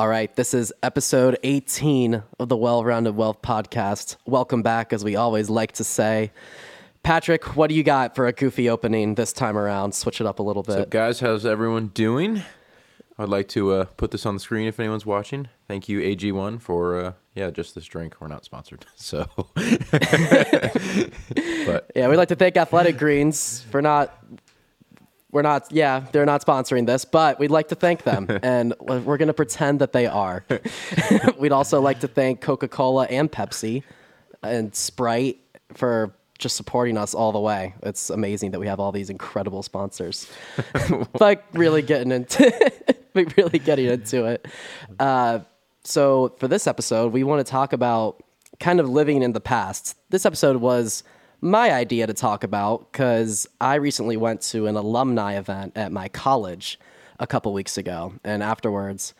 All right, this is episode 18 of the Well Rounded Wealth podcast. Welcome back, as we always like to say. Patrick, what do you got for a goofy opening this time around? Switch it up a little bit. Up, guys? How's everyone doing? I'd like to uh, put this on the screen if anyone's watching. Thank you, AG1, for uh, yeah, just this drink. We're not sponsored, so. but Yeah, we'd like to thank Athletic Greens for not. We're not, yeah, they're not sponsoring this, but we'd like to thank them, and we're going to pretend that they are. we'd also like to thank Coca Cola and Pepsi and Sprite for just supporting us all the way. It's amazing that we have all these incredible sponsors. like really getting into, really getting into it. Uh, so for this episode, we want to talk about kind of living in the past. This episode was my idea to talk about because I recently went to an alumni event at my college a couple weeks ago, and afterwards,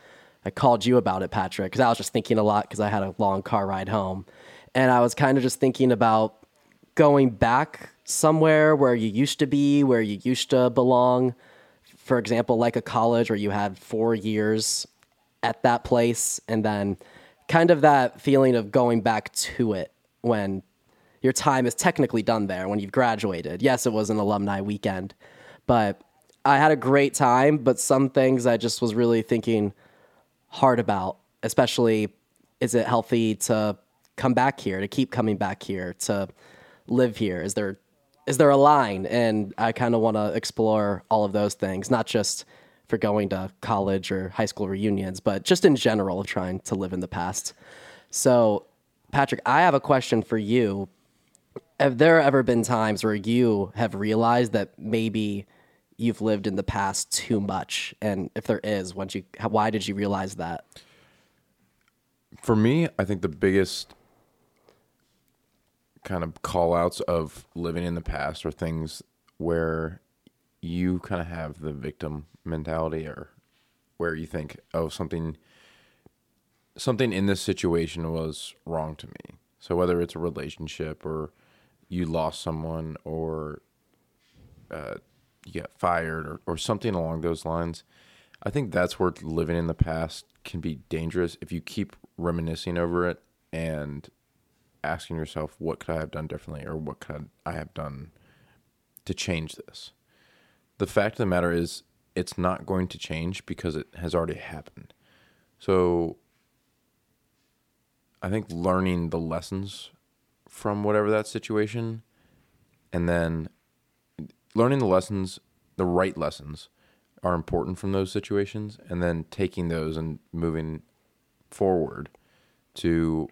I called you about it, Patrick, because I was just thinking a lot because I had a long car ride home, and I was kind of just thinking about going back somewhere where you used to be, where you used to belong. For example, like a college where you had four years at that place, and then kind of that feeling of going back to it when your time is technically done there, when you've graduated. Yes, it was an alumni weekend, but I had a great time, but some things I just was really thinking hard about, especially is it healthy to come back here, to keep coming back here, to live here? Is there is there a line? And I kind of want to explore all of those things, not just for going to college or high school reunions, but just in general of trying to live in the past. So, Patrick, I have a question for you. Have there ever been times where you have realized that maybe you've lived in the past too much? And if there is, when you, why did you realize that? for me, I think the biggest kind of call outs of living in the past are things where you kind of have the victim mentality or where you think, oh, something something in this situation was wrong to me. So whether it's a relationship or you lost someone or uh, you got fired or, or something along those lines, I think that's where living in the past can be dangerous if you keep reminiscing over it and asking yourself, what could I have done differently or what could I have done to change this? The fact of the matter is, it's not going to change because it has already happened. So I think learning the lessons from whatever that situation and then learning the lessons, the right lessons, are important from those situations, and then taking those and moving forward to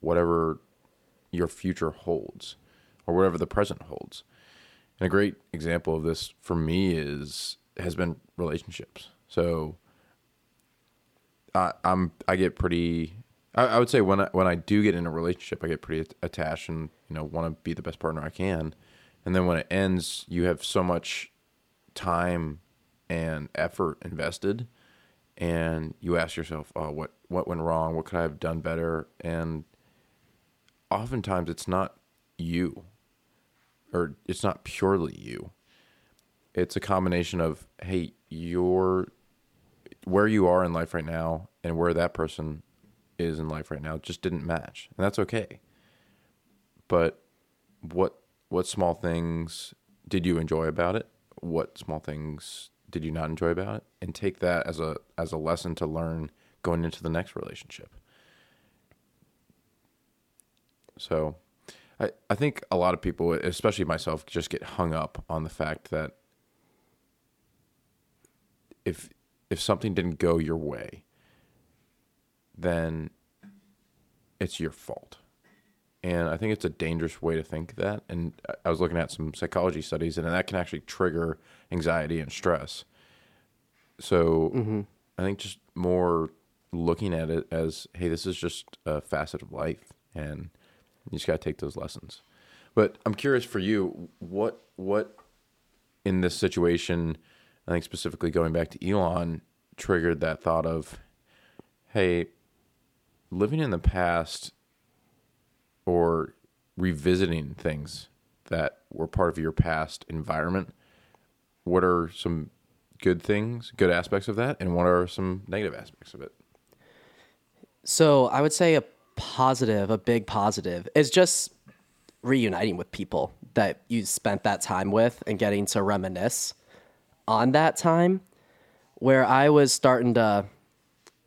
whatever your future holds or whatever the present holds. And a great example of this for me is has been relationships. So I, I'm I get pretty. I, I would say when I, when I do get in a relationship, I get pretty attached and you know want to be the best partner I can. And then when it ends, you have so much time and effort invested, and you ask yourself, "Oh, what what went wrong? What could I have done better?" And oftentimes, it's not you, or it's not purely you. It's a combination of, "Hey, you're where you are in life right now, and where that person is in life right now just didn't match, and that's okay." But what what small things did you enjoy about it? What small things did you not enjoy about it? And take that as a as a lesson to learn going into the next relationship. So I, I think a lot of people, especially myself, just get hung up on the fact that if if something didn't go your way, then it's your fault. And I think it's a dangerous way to think that. And I was looking at some psychology studies, and that can actually trigger anxiety and stress. So mm-hmm. I think just more looking at it as, hey, this is just a facet of life, and you just got to take those lessons. But I'm curious for you, what what in this situation, I think specifically going back to Elon, triggered that thought of, hey, living in the past or revisiting things that were part of your past environment, what are some good things, good aspects of that, and what are some negative aspects of it? So I would say a positive, a big positive, is just reuniting with people that you spent that time with and getting to reminisce on that time where I was starting to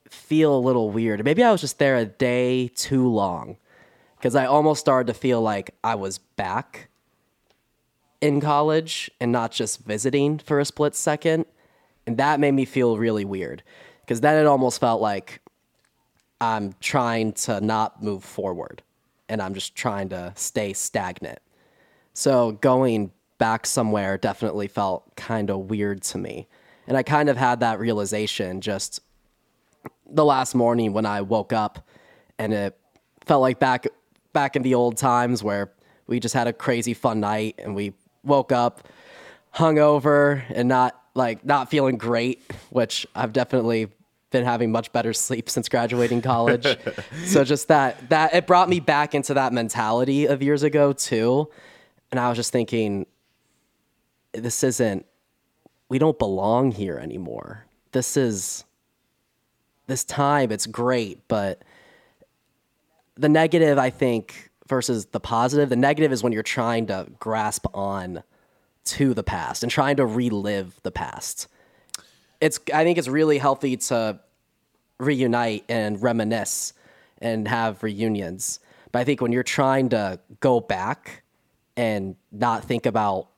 feel a little weird. Maybe I was just there a day too long because I almost started to feel like I was back in college and not just visiting for a split second. And that made me feel really weird because then it almost felt like I'm trying to not move forward and I'm just trying to stay stagnant. So going back somewhere definitely felt kind of weird to me. And I kind of had that realization just the last morning when I woke up and it felt like back back in the old times where we just had a crazy fun night and we woke up hungover and not like not feeling great, which I've definitely been having much better sleep since graduating college. so just that that it brought me back into that mentality of years ago too. And I was just thinking this isn't we don't belong here anymore. This is this time it's great, but the negative I think versus the positive, the negative is when you're trying to grasp on to the past and trying to relive the past. It's I think it's really healthy to reunite and reminisce and have reunions. But I think when you're trying to go back and not think about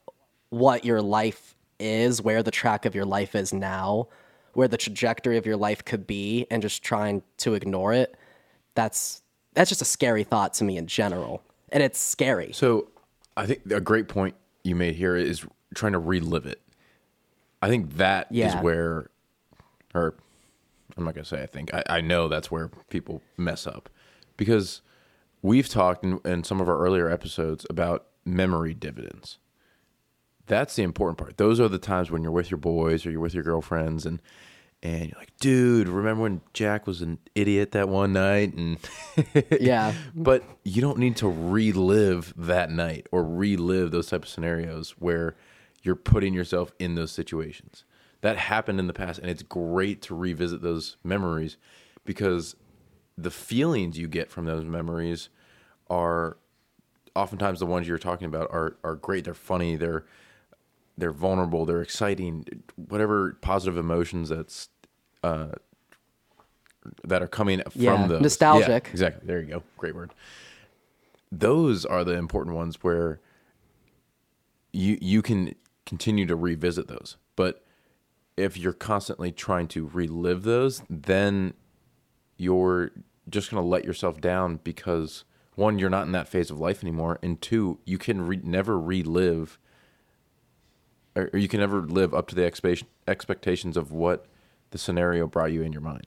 what your life is, where the track of your life is now, where the trajectory of your life could be and just trying to ignore it, that's that's just a scary thought to me in general. And it's scary. So I think a great point you made here is trying to relive it. I think that is Yeah. where, or I'm not going to say I think, I, I know that's where people mess up because we've talked in, in some of our earlier episodes about memory dividends. That's the important part. Those are the times when you're with your boys or you're with your girlfriends and and you're like, dude, remember when Jack was an idiot that one night? And Yeah. but you don't need to relive that night or relive those type of scenarios where you're putting yourself in those situations. That happened in the past, and it's great to revisit those memories because the feelings you get from those memories are oftentimes the ones you're talking about are are great. They're funny. They're they're vulnerable. They're exciting. Whatever positive emotions that's uh, that are coming from Yeah, those nostalgic. Yeah, exactly. There you go. Great word. Those are the important ones where you you can continue to revisit those. But if you're constantly trying to relive those, then you're just going to let yourself down because one, you're not in that phase of life anymore, and two, you can re- never relive or or you can never live up to the expectation expectations of what the scenario brought you in your mind.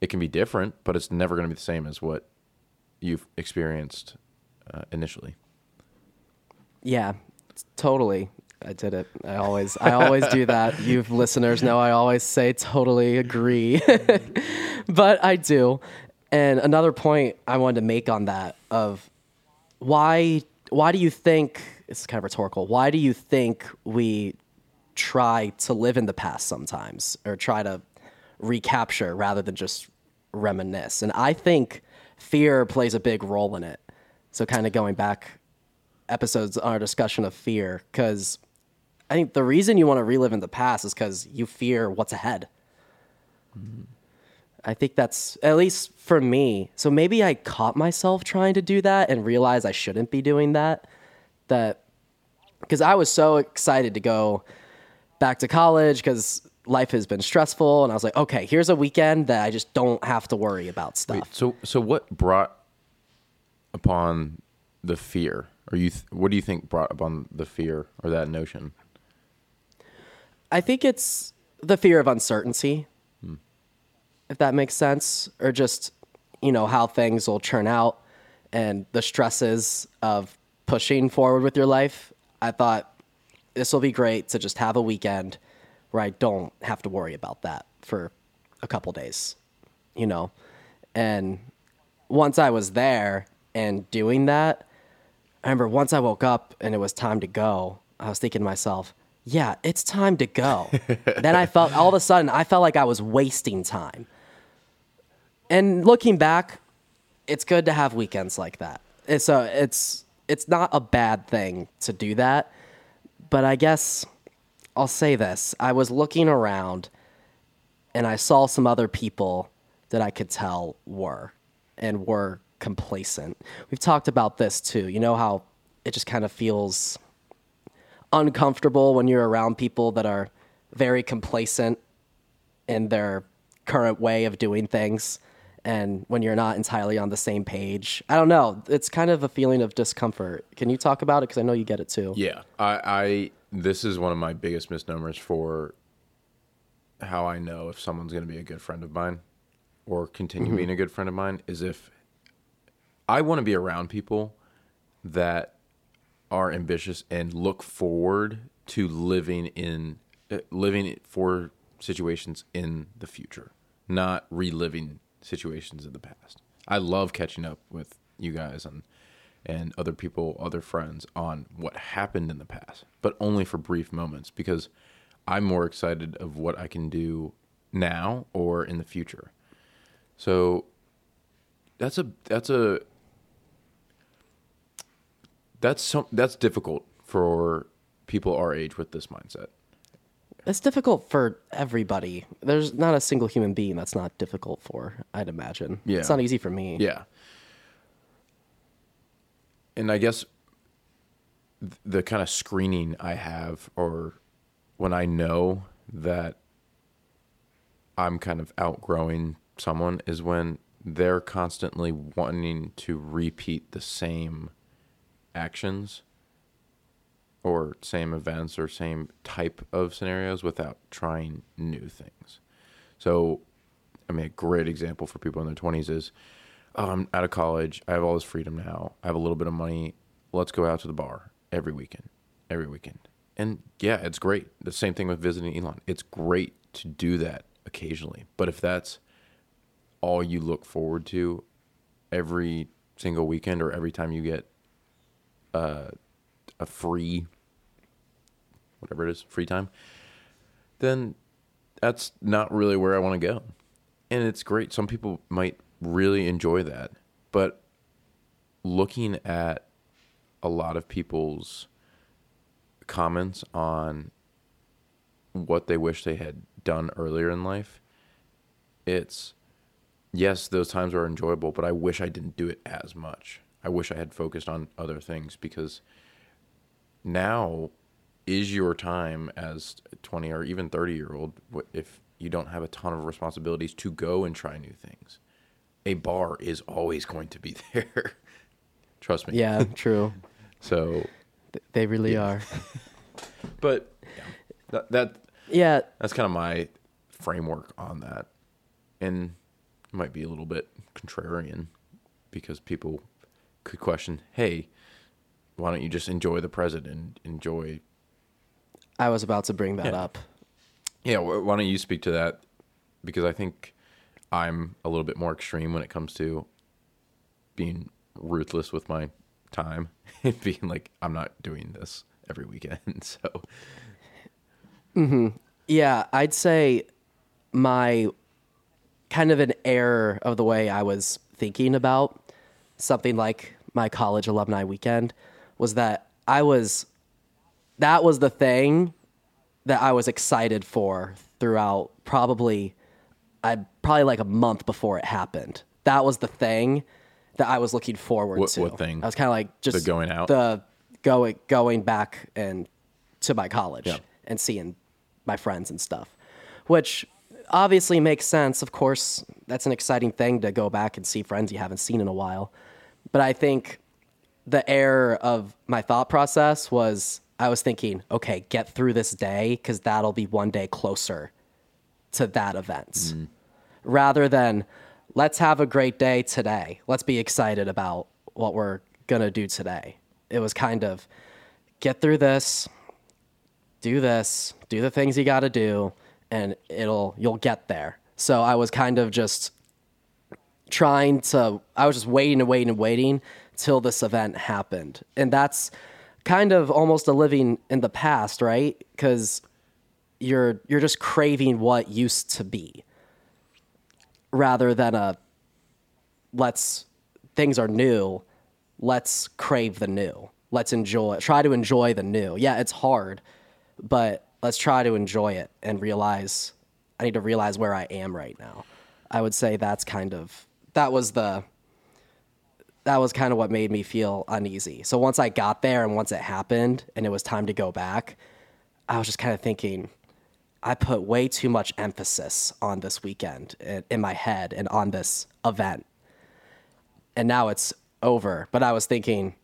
It can be different, but it's never going to be the same as what you've experienced uh, initially. Yeah, totally. I did it. I always I always do that. You listeners know I always say totally agree. but I do. And another point I wanted to make on that of why why do you think it's kind of rhetorical. Why do you think we try to live in the past sometimes or try to recapture rather than just reminisce? And I think fear plays a big role in it. So kind of going back episodes on our discussion of fear because I think the reason you want to relive in the past is because you fear what's ahead. I think that's at least for me. So maybe I caught myself trying to do that and realized I shouldn't be doing that. That because I was so excited to go back to college because life has been stressful, and I was like, okay, here's a weekend that I just don't have to worry about stuff. So, so what brought upon the fear, or you? Th- what do you think brought upon the fear or that notion? I think it's the fear of uncertainty, hmm. if that makes sense, or just, you know, how things will turn out and the stresses of pushing forward with your life. I thought this will be great to just have a weekend where I don't have to worry about that for a couple days, you know? And once I was there and doing that, I remember once I woke up and it was time to go, I was thinking to myself, yeah, it's time to go. then I felt all of a sudden I felt like I was wasting time. and looking back, it's good to have weekends like that. It's a, it's it's not a bad thing to do that. But I guess I'll say this. I was looking around and I saw some other people that I could tell were and were complacent. We've talked about this too. You know how it just kind of feels uncomfortable when you're around people that are very complacent in their current way of doing things and when you're not entirely on the same page. I don't know. It's kind of a feeling of discomfort. Can you talk about it cuz I know you get it too. Yeah, I, I this is one of my biggest misnomers for how I know if someone's going to be a good friend of mine or continue being a good friend of mine is if I want to be around people that are ambitious and look forward to living in uh, living for situations in the future, not reliving situations in the past. I love catching up with you guys and and other people, other friends on what happened in the past, but only for brief moments because I'm more excited of what I can do now or in the future. So that's a that's a that's some that's difficult for people our age with this mindset. It's difficult for everybody. There's not a single human being that's not difficult for, I'd imagine. Yeah. It's not easy for me. Yeah. And I guess the kind of screening I have, or when I know that I'm kind of outgrowing someone, is when they're constantly wanting to repeat the same actions or same events or same type of scenarios without trying new things. So, I mean, a great example for people in their 20s is oh, I'm out of college. I have all this freedom now. I have a little bit of money. Let's go out to the bar every weekend, every weekend. And yeah, it's great. The same thing with visiting Elon. It's great to do that occasionally. But if that's all you look forward to every single weekend or every time you get uh, a free, whatever it is, free time, then that's not really where I want to go. And it's great. Some people might really enjoy that. But looking at a lot of people's comments on what they wish they had done earlier in life, it's yes, those times are enjoyable, but I wish I didn't do it as much. I wish I had focused on other things because now is your time as 20 or even 30 year old if you don't have a ton of responsibilities to go and try new things. A bar is always going to be there. Trust me. Yeah, true. So, They really are. but yeah, that, that Yeah, that's kind of my framework on that. And it might be a little bit contrarian because people could question, hey, why don't you just enjoy the present and enjoy I was about to bring that Yeah. up. Yeah, wh- why don't you speak to that? Because I think I'm a little bit more extreme when it comes to being ruthless with my time and being like, I'm not doing this every weekend. So, Hmm. Yeah, I'd say my kind of an error of the way I was thinking about something like my college alumni weekend was that I was that was the thing that I was excited for throughout probably I probably like a month before it happened. That was the thing that I was looking forward What- to. what thing? I was kind of like just The going out? the going going back and to my college Yeah. and seeing my friends and stuff, which obviously makes sense. Of course, that's an exciting thing to go back and see friends you haven't seen in a while. But I think the error of my thought process was I was thinking, okay, get through this day because that'll be one day closer to that event mm-hmm. rather than let's have a great day today. Let's be excited about what we're going to do today. It was kind of get through this, do this, do the things you got to do and it'll you'll get there. So I was kind of just trying to I was just waiting and waiting and waiting till this event happened. And that's kind of almost a living in the past, right? Cuz you're you're just craving what used to be rather than a let's things are new. Let's crave the new. Let's enjoy. Try to enjoy the new. Yeah, it's hard, but let's try to enjoy it and realize. I need to realize where I am right now. I would say that's kind of that was the that was kind of what made me feel uneasy. So once I got there and once it happened and it was time to go back, I was just kind of thinking, I put way too much emphasis on this weekend in, my head and on this event. And now it's over. But I was thinking,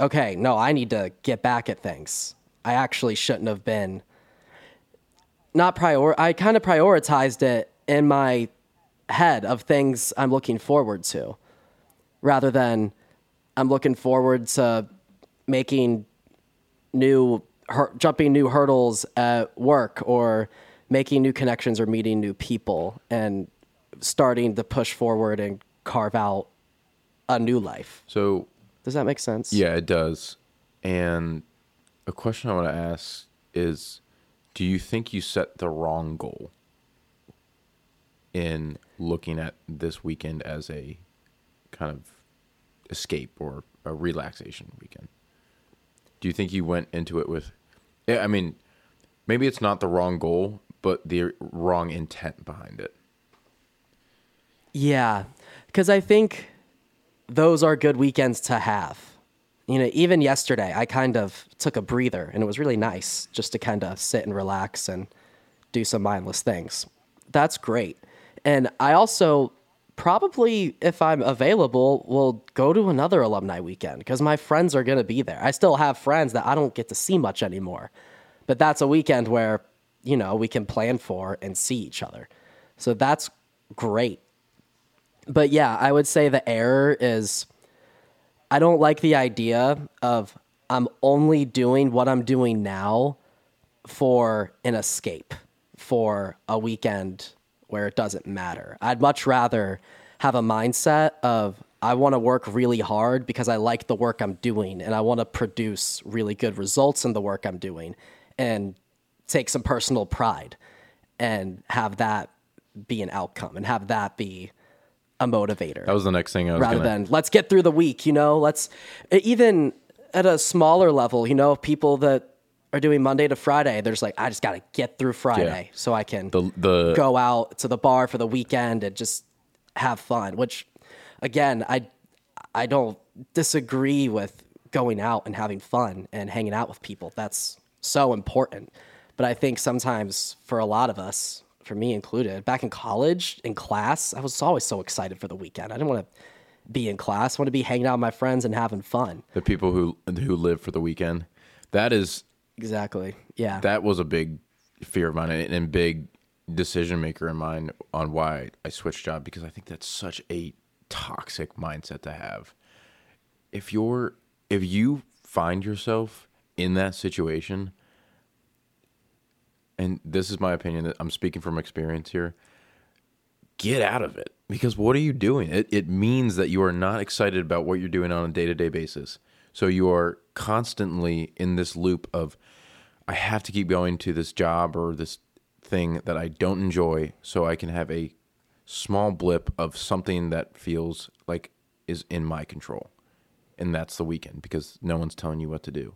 okay, no, I need to get back at things. I actually shouldn't have been not prior I kind of prioritized it in my head of things I'm looking forward to rather than I'm looking forward to making new hur- jumping new hurdles at work or making new connections or meeting new people and starting to push forward and carve out a new life. So Does that make sense? Yeah, it does. And a question I want to ask is do you think you set the wrong goal in looking at this weekend as a kind of escape or a relaxation weekend? Do you think you went into it with Yeah, I mean, maybe it's not the wrong goal, but the wrong intent behind it. Yeah, because I think those are good weekends to have. You know, even yesterday, I kind of took a breather and it was really nice just to kind of sit and relax and do some mindless things. That's great. And I also probably, if I'm available, will go to another alumni weekend because my friends are going to be there. I still have friends that I don't get to see much anymore. But that's a weekend where, you know, we can plan for and see each other. So that's great but yeah, I would say the error is I don't like the idea of I'm only doing what I'm doing now for an escape, for a weekend where it doesn't matter. I'd much rather have a mindset of I want to work really hard because I like the work I'm doing and I want to produce really good results in the work I'm doing and take some personal pride and have that be an outcome and have that be a motivator That was the next thing I was rather gonna than let's get through the week you know let's even at a smaller level you know people that are doing monday to friday they're just like i just gotta get through friday so i can the the go out to the bar for the weekend and just have fun which again i i don't disagree with going out and having fun and hanging out with people. That's so important. But i think sometimes for a lot of us for me included back in college in class i was always so excited for the weekend. I didn't want to be in class. I want to be hanging out with my friends and having fun. The people who who live for the weekend. That is exactly yeah that was a big fear of mine and, big decision maker in mine on why I switched job because I think that's such a toxic mindset to have. If you're if you find yourself in that situation and this is my opinion that I'm speaking from experience here, get out of it because what are you doing? It it means that you are not excited about what you're doing on a day-to-day basis. So you are constantly in this loop of I have to keep going to this job or this thing that I don't enjoy so I can have a small blip of something that feels like is in my control. And that's the weekend because no one's telling you what to do.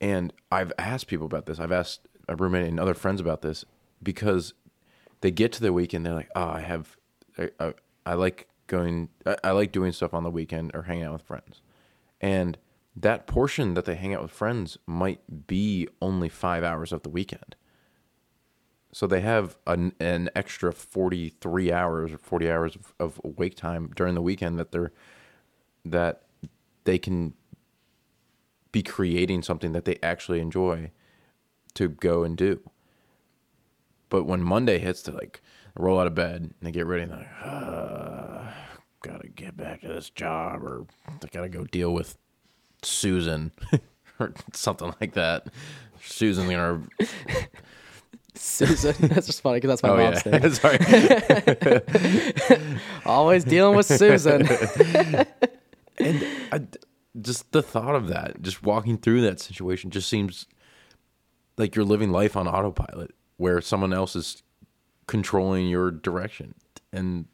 And I've asked people about this. I've asked my roommate and other friends about this because they get to the weekend. They're like, "Oh, I have, I, I, I like going, I, I like doing stuff on the weekend or hanging out with friends," and that portion that they hang out with friends might be only five hours of the weekend. So they have an, an extra 43 hours or 40 hours of, of wake time during the weekend that they're that they can be creating something that they actually enjoy to go and do. But when Monday hits, they like roll out of bed and they get ready and they're like, gotta get back to this job or they gotta go deal with Susan or something like that. Susan's gonna susan that's just funny because that's my oh mom's yeah. name. Sorry. Always dealing with susan. And I, just the thought of that, just walking through that situation, just seems like you're living life on autopilot, where someone else is controlling your direction, and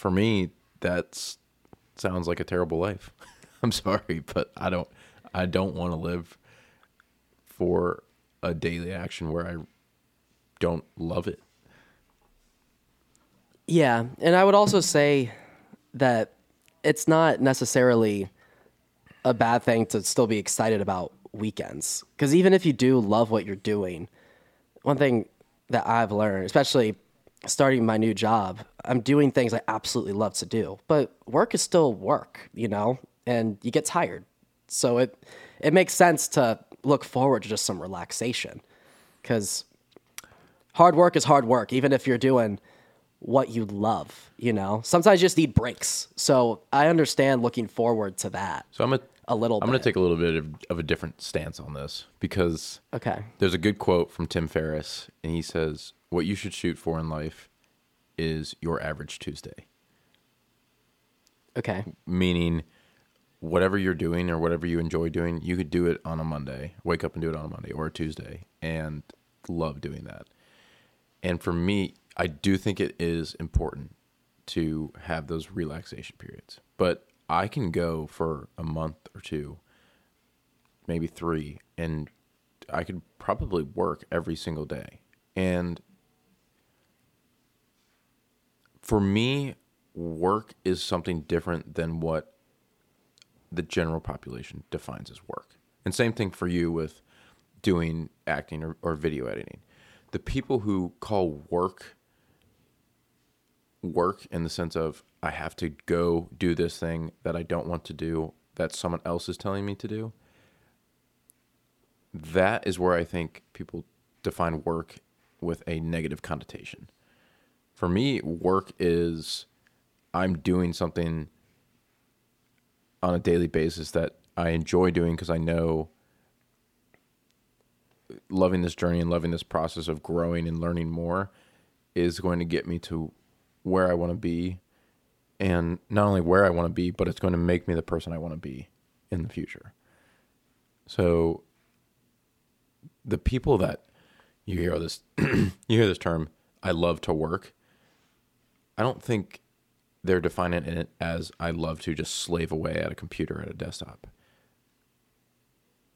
for me, that's sounds like a terrible life. I'm sorry, but I don't I don't want to live for a daily action where I don't love it. Yeah, and I would also say that it's not necessarily a bad thing to still be excited about weekends because even if you do love what you're doing, one thing that I've learned, especially starting my new job, I'm doing things I absolutely love to do, but work is still work, you know, and you get tired. So it it makes sense to look forward to just some relaxation because hard work is hard work, even if you're doing what you love, you know. Sometimes you just need breaks. So I understand looking forward to that. So I'm a A little I'm going to take a little bit of, of a different stance on this because Okay. there's a good quote from Tim Ferriss, and he says, "What you should shoot for in life is your average Tuesday." Okay. meaning whatever you're doing or whatever you enjoy doing, you could do it on a Monday, wake up and do it on a Monday or a Tuesday, and love doing that. And for me, I do think it is important to have those relaxation periods, but I can go for a month or two, maybe three, and I could probably work every single day. And for me, work is something different than what the general population defines as work. And same thing for you with doing acting or, or video editing. The people who call work work in the sense of I have to go do this thing that I don't want to do that someone else is telling me to do. That is where I think people define work with a negative connotation. For me, work is I'm doing something on a daily basis that I enjoy doing because I know loving this journey and loving this process of growing and learning more is going to get me to where I want to be. And not only where I want to be, but it's going to make me the person I want to be in the future. So the people that you hear this you hear this term, I love to work. I don't think they're defining it as I love to just slave away at a computer at a desktop.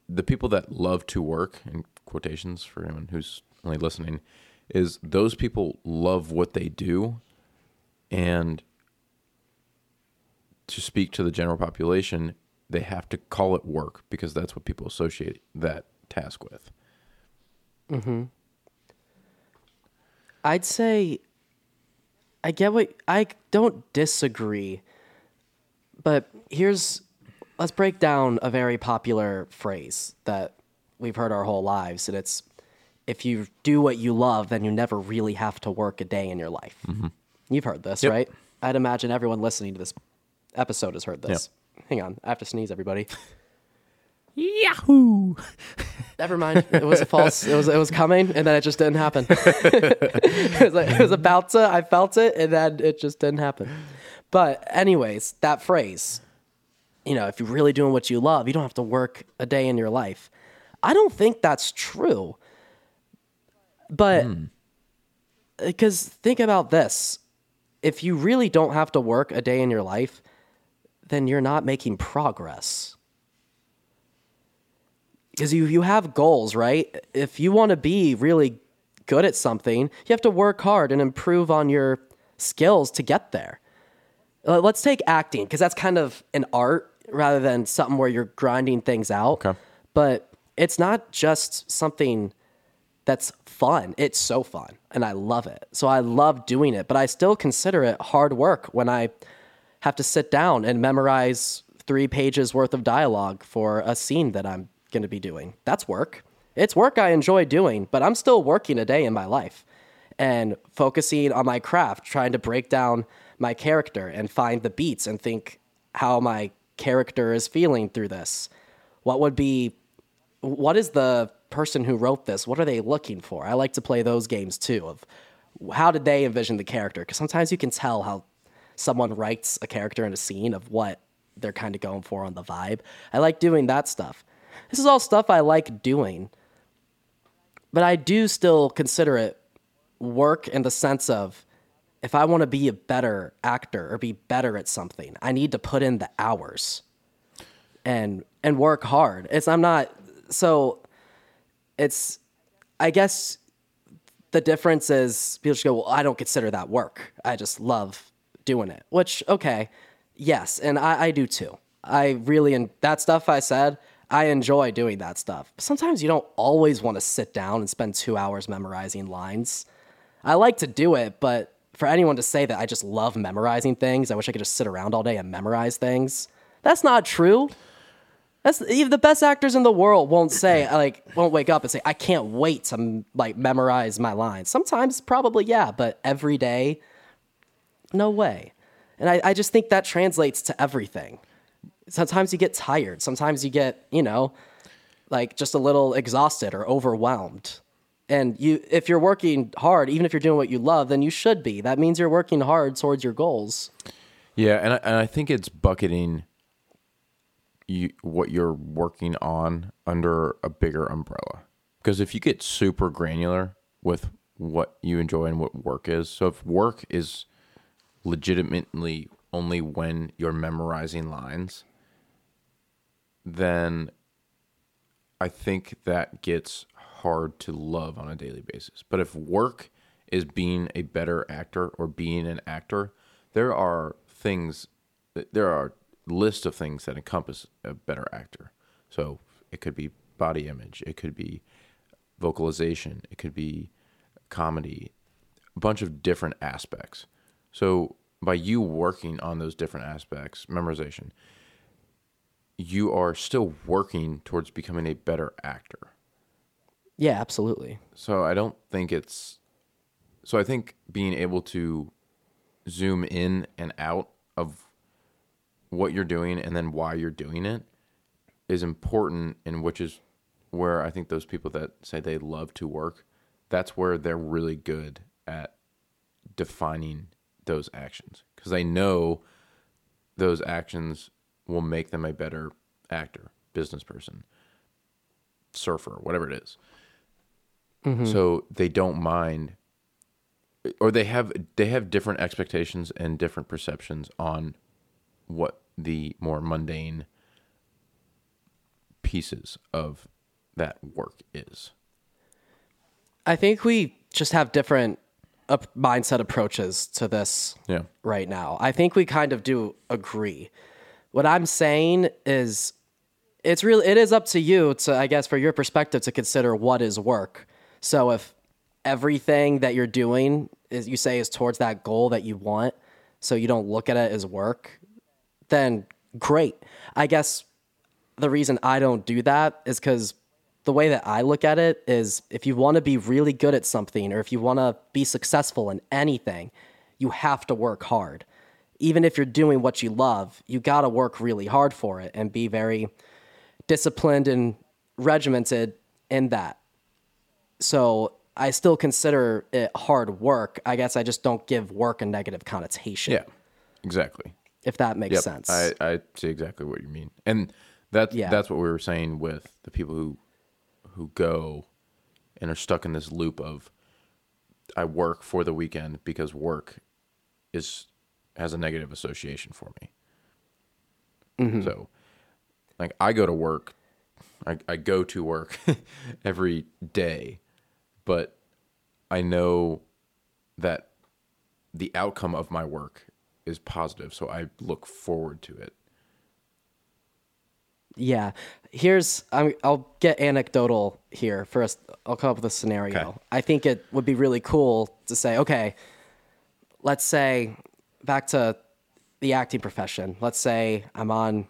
The people that love to work, in quotations for anyone who's only listening, is those people love what they do. And to speak to the general population, they have to call it work because that's what people associate that task with. Mm-hmm. I'd say I get what I don't disagree, but here's let's break down a very popular phrase that we've heard our whole lives, and it's if you do what you love, then you never really have to work a day in your life. Mm-hmm. You've heard this, Yep. right? I'd imagine everyone listening to this episode has heard this. Hang on, I have to sneeze, everybody. Yahoo! Never mind. It was a false. It was it was coming, and then it just didn't happen. it, was like, it was about to. I felt it, and then it just didn't happen. But anyways, that phrase, you know, if you're really doing what you love, you don't have to work a day in your life. I don't think that's true. But hmm. because think about this, if you really don't have to work a day in your life, then you're not making progress because you you have goals, right? If you want to be really good at something, you have to work hard and improve on your skills to get there. Let's take acting because that's kind of an art rather than something where you're grinding things out. Okay. But it's not just something that's fun. It's so fun and I love it. So I love doing it, but I still consider it hard work when I have to sit down and memorize three pages worth of dialogue for a scene that I'm going to be doing. That's work. It's work I enjoy doing, but I'm still working a day in my life and focusing on my craft, trying to break down my character and find the beats and think how my character is feeling through this. What would be what is the person who wrote this? What are they looking for? I like to play those games too of how did they envision the character? Because sometimes you can tell how someone writes a character in a scene of what they're kind of going for on the vibe. I like doing that stuff. This is all stuff I like doing, but I do still consider it work in the sense of if I want to be a better actor or be better at something, I need to put in the hours and and work hard. It's I'm not so it's I guess the difference is people just go, well, I don't consider that work. I just love doing it. Which, okay, yes, and I, I do too. I really and that stuff I said, I enjoy doing that stuff. But sometimes you don't always want to sit down and spend two hours memorizing lines. I like to do it, but for anyone to say that I just love memorizing things, I wish I could just sit around all day and memorize things. That's not true. That's even the best actors in the world won't say like won't wake up and say I can't wait to like memorize my lines. Sometimes probably yeah, but every day, no way. And I, I just think that translates to everything. Sometimes you get tired. Sometimes you get you know, like just a little exhausted or overwhelmed. And you, if you're working hard, even if you're doing what you love, then you should be. That means you're working hard towards your goals. Yeah, and I, and I think it's bucketing you what you're working on under a bigger umbrella. Because if you get super granular with what you enjoy and what work is, so if work is legitimately only when you're memorizing lines, then I think that gets hard to love on a daily basis. But if work is being a better actor or being an actor, there are things, there are lists of things that encompass a better actor. So it could be body image, it could be vocalization, it could be comedy, a bunch of different aspects. So by you working on those different aspects, memorization, you are still working towards becoming a better actor. Yeah, absolutely. So I don't think it's so I think being able to zoom in and out of what you're doing and then why you're doing it is important and which is where I think those people that say they love to work, that's where they're really good at defining those actions because they know those actions will make them a better actor, business person, surfer, whatever it is. Mm-hmm. So they don't mind or they have they have different expectations and different perceptions on what the more mundane pieces of that work is. I think we just have different uh, mindset approaches to this Yeah. right now. I think we kind of do agree. What I'm saying is it's really it is up to you to I guess for your perspective to consider what is work. So if everything that you're doing is you say is towards that goal that you want, so you don't look at it as work, then great. I guess the reason I don't do that is because the way that I look at it is if you want to be really good at something or if you want to be successful in anything, you have to work hard. Even if you're doing what you love, you got to work really hard for it and be very disciplined and regimented in that. So I still consider it hard work. I guess I just don't give work a negative connotation, Yeah. Exactly. If that makes Yep. sense. I, I see exactly what you mean. And that's Yeah. that's what we were saying with the people who who go and are stuck in this loop of I work for the weekend because work is has a negative association for me. Mm-hmm. So like I go to work I, I go to work every day, but I know that the outcome of my work is positive, so I look forward to it. Yeah. Here's I'm, I'll get anecdotal here first. I'll come up with a scenario. Okay. I think it would be really cool to say, okay, let's say back to the acting profession. Let's say I'm on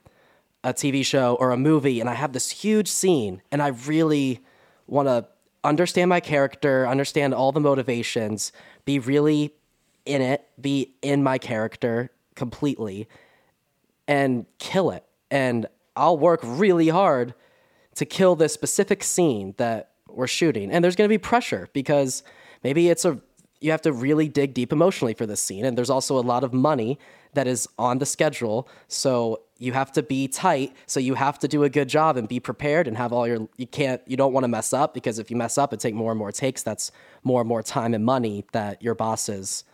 a TV show or a movie and I have this huge scene and I really want to understand my character, understand all the motivations, be really in it, be in my character completely and kill it. And I'll work really hard to kill this specific scene that we're shooting. And there's going to be pressure because maybe it's a you have to really dig deep emotionally for this scene and there's also a lot of money that is on the schedule. So you have to be tight, so you have to do a good job and be prepared and have all your you can't you don't want to mess up because if you mess up it take more and more takes, that's more and more time and money that your bosses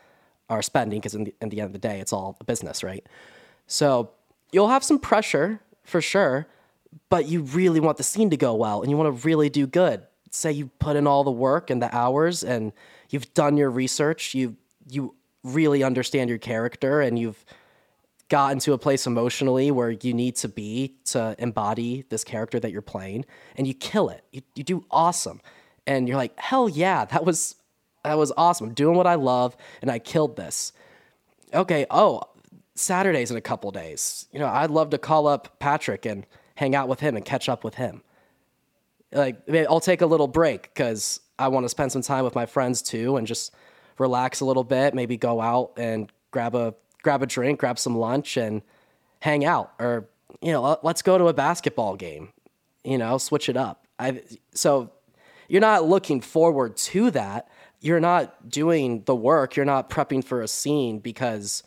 are spending because in the, in the end of the day, it's all a business, right? So you'll have some pressure for sure, but you really want the scene to go well and you want to really do good. Say you put in all the work and the hours and you've done your research, you you really understand your character and you've gotten to a place emotionally where you need to be to embody this character that you're playing and you kill it. You, you do awesome. And you're like, hell yeah, that was that was awesome. I'm doing what I love and I killed this. Okay, oh, Saturdays in a couple days. You know, I'd love to call up Patrick and hang out with him and catch up with him. Like I'll take a little break because I want to spend some time with my friends too and just relax a little bit, maybe go out and grab a grab a drink, grab some lunch and hang out or you know, let's go to a basketball game. You know, switch it up. I so you're not looking forward to that. You're not doing the work, you're not prepping for a scene because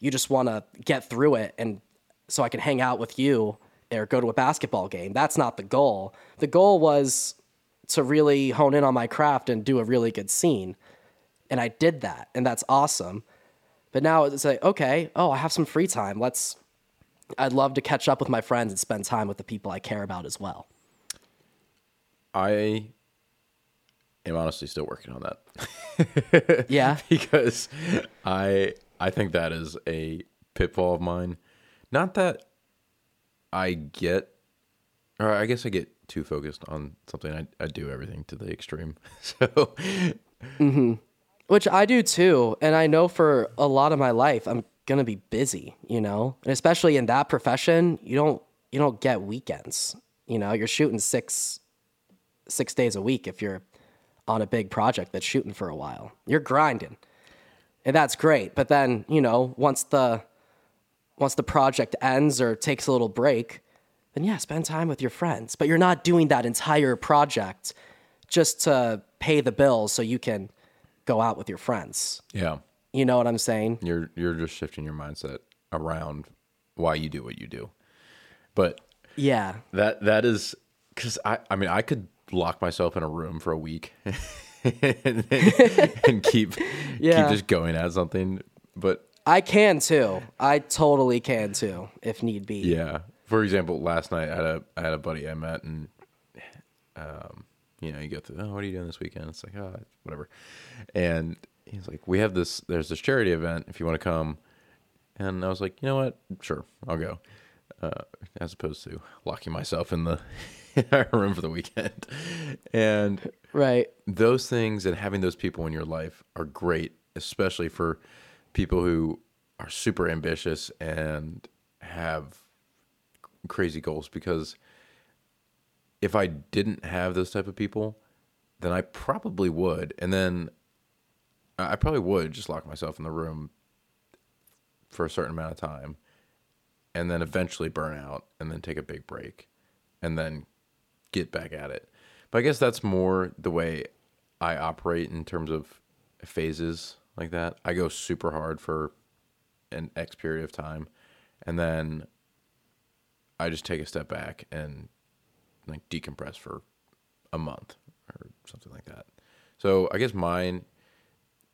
you just want to get through it and so I can hang out with you or go to a basketball game. That's not the goal. The goal was to really hone in on my craft and do a really good scene. And I did that, and that's awesome. But now it's like, okay, oh, I have some free time. Let's I'd love to catch up with my friends and spend time with the people I care about as well. I am honestly still working on that. yeah. because I I think that is a pitfall of mine. Not that I get, or I guess I get too focused on something. I, I do everything to the extreme. So, mm-hmm. which I do too. And I know for a lot of my life, I'm going to be busy, you know, and especially in that profession, you don't, you don't get weekends, you know, you're shooting six, six days a week. If you're on a big project that's shooting for a while, you're grinding and that's great. But then, you know, once the, once the project ends or takes a little break, then yeah, spend time with your friends. But you're not doing that entire project just to pay the bills so you can go out with your friends. Yeah. You know what I'm saying? You're you're just shifting your mindset around why you do what you do. But yeah. That that is cuz I I mean I could lock myself in a room for a week and, and, keep yeah. keep just going at something but I can too. I totally can too, if need be. Yeah. For example, last night I had a I had a buddy I met, and um, you know, you go through, oh, what are you doing this weekend? It's like, oh, whatever. And he's like, we have this. There's this charity event. If you want to come, and I was like, you know what? Sure, I'll go. Uh, as opposed to locking myself in the room for the weekend. And right, those things and having those people in your life are great, especially for people who are super ambitious and have crazy goals because if I didn't have those type of people, then I probably would. And then I probably would just lock myself in the room for a certain amount of time and then eventually burn out and then take a big break and then get back at it. But I guess that's more the way I operate in terms of phases like that. I go super hard for an X period of time, and then I just take a step back and like decompress for a month or something like that. So I guess mine,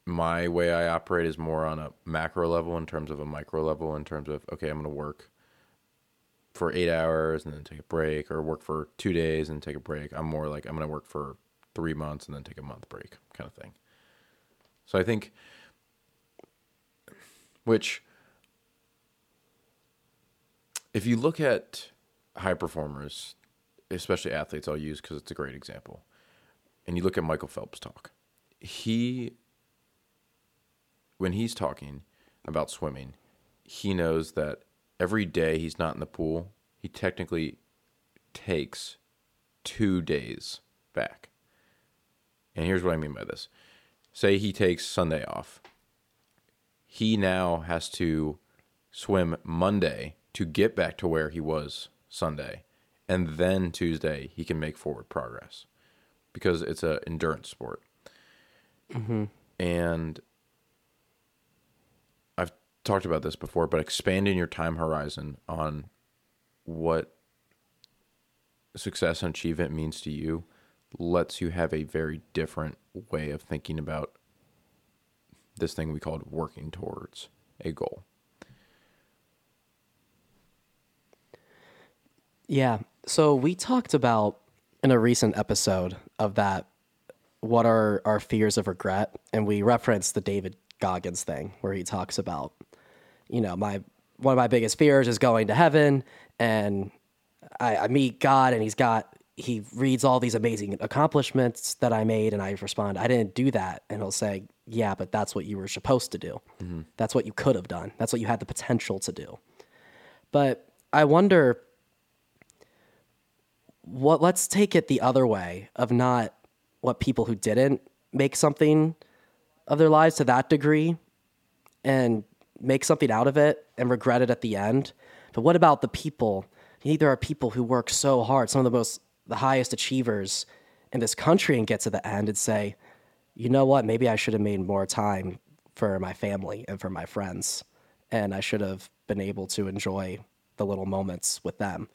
my way I operate is more on a macro level in terms of a micro level in terms of okay, I'm to work for eight hours and then take a break, or work for two days and take a break. I'm more like I'm going to work for three months and then take a month break, kind of thing. So I think, which, if you look at high performers, especially athletes, I'll use because it's a great example, and you look at Michael Phelps talk, he, when he's talking about swimming, he knows that every day he's not in the pool, he technically takes two days back. And here's what I mean by this say he takes Sunday off, he now has to swim Monday to get back to where he was Sunday, and then Tuesday he can make forward progress because it's an endurance sport. Mm-hmm. And talked about this before, but expanding your time horizon on what success and achievement means to you lets you have a very different way of thinking about this thing we called working towards a goal. Yeah. So we talked about in a recent episode of that what are our fears of regret and we referenced the David Goggins thing where he talks about you know my one of my biggest fears is going to heaven. And I, I meet God and he's got he reads all these amazing accomplishments that I made and I respond I didn't do that. And he'll say yeah but that's what you were supposed to do. Mm-hmm. That's what you could have done. That's what you had the potential to do. But I wonder what let's take it the other way of not what people who didn't make something of their lives to that degree and make something out of it and regret it at the end. But what about the people? You think there are people who work so hard, some of the most the highest achievers in this country and get to the end and say, you know what, maybe I should have made more time for my family and for my friends. And I should have been able to enjoy the little moments with them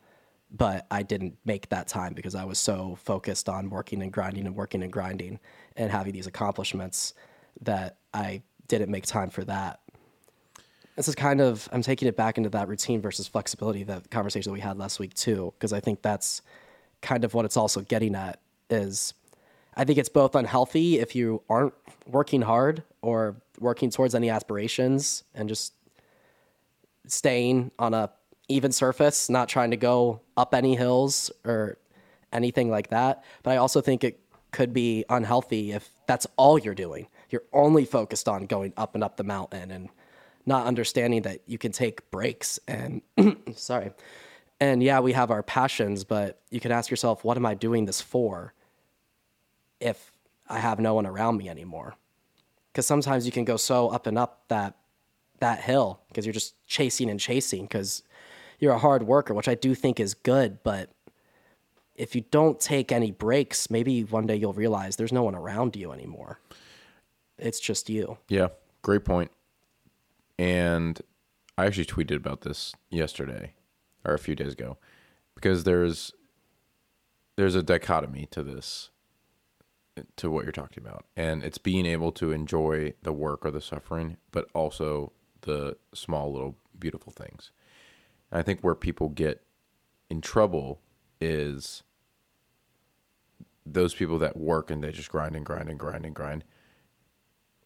but I didn't make that time because I was so focused on working and grinding and working and grinding and having these accomplishments that I didn't make time for that. This is kind of I'm taking it back into that routine versus flexibility, that conversation that we had last week too, because I think that's kind of what it's also getting at is I think it's both unhealthy if you aren't working hard or working towards any aspirations and just staying on a even surface, not trying to go up any hills or anything like that. But I also think it could be unhealthy if that's all you're doing. You're only focused on going up and up the mountain and not understanding that you can take breaks and sorry. And yeah, we have our passions, but you can ask yourself, what am I doing this for if I have no one around me anymore? Because sometimes you can go so up and up that that hill because you're just chasing and chasing because you're a hard worker, which I do think is good. But if you don't take any breaks, maybe one day you'll realize there's no one around you anymore. It's just you. Yeah, great point. And I actually tweeted about this yesterday or a few days ago because there's there's a dichotomy to this to what you're talking about. And it's being able to enjoy the work or the suffering, but also the small little beautiful things. And I think where people get in trouble is those people that work and they just grind and grind and grind and grind.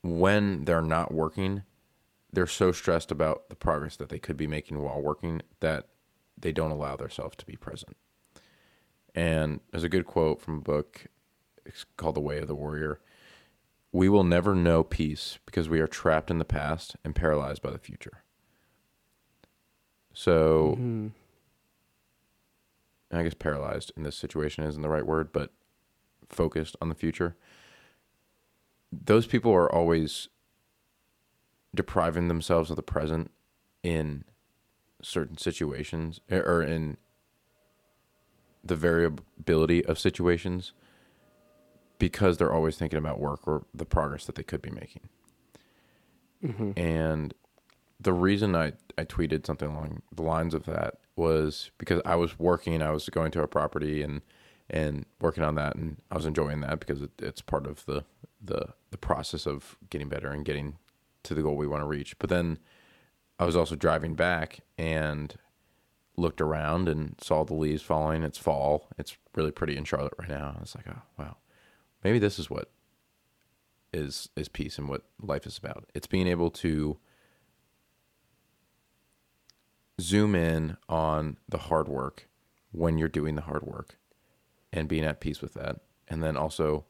When they're not working, they're so stressed about the progress that they could be making while working that they don't allow themselves to be present. And there's a good quote from a book it's called The Way of the Warrior. We will never know peace because we are trapped in the past and paralyzed by the future. So, mm-hmm. I guess paralyzed in this situation isn't the right word, but focused on the future. Those people are always depriving themselves of the present in certain situations er, or in the variability of situations because they're always thinking about work or the progress that they could be making. And the reason I, I tweeted something along the lines of that was because I was working, I was going to a property and and working on that, and I was enjoying that because it, it's part of the the the process of getting better and getting to the goal we want to reach. But then I was also driving back and looked around and saw the leaves falling. It's fall. It's really pretty in Charlotte right now. I was like, oh wow, maybe this is what is is peace and what life is about. It's being able to zoom in on the hard work when you're doing the hard work and being at peace with that. And then also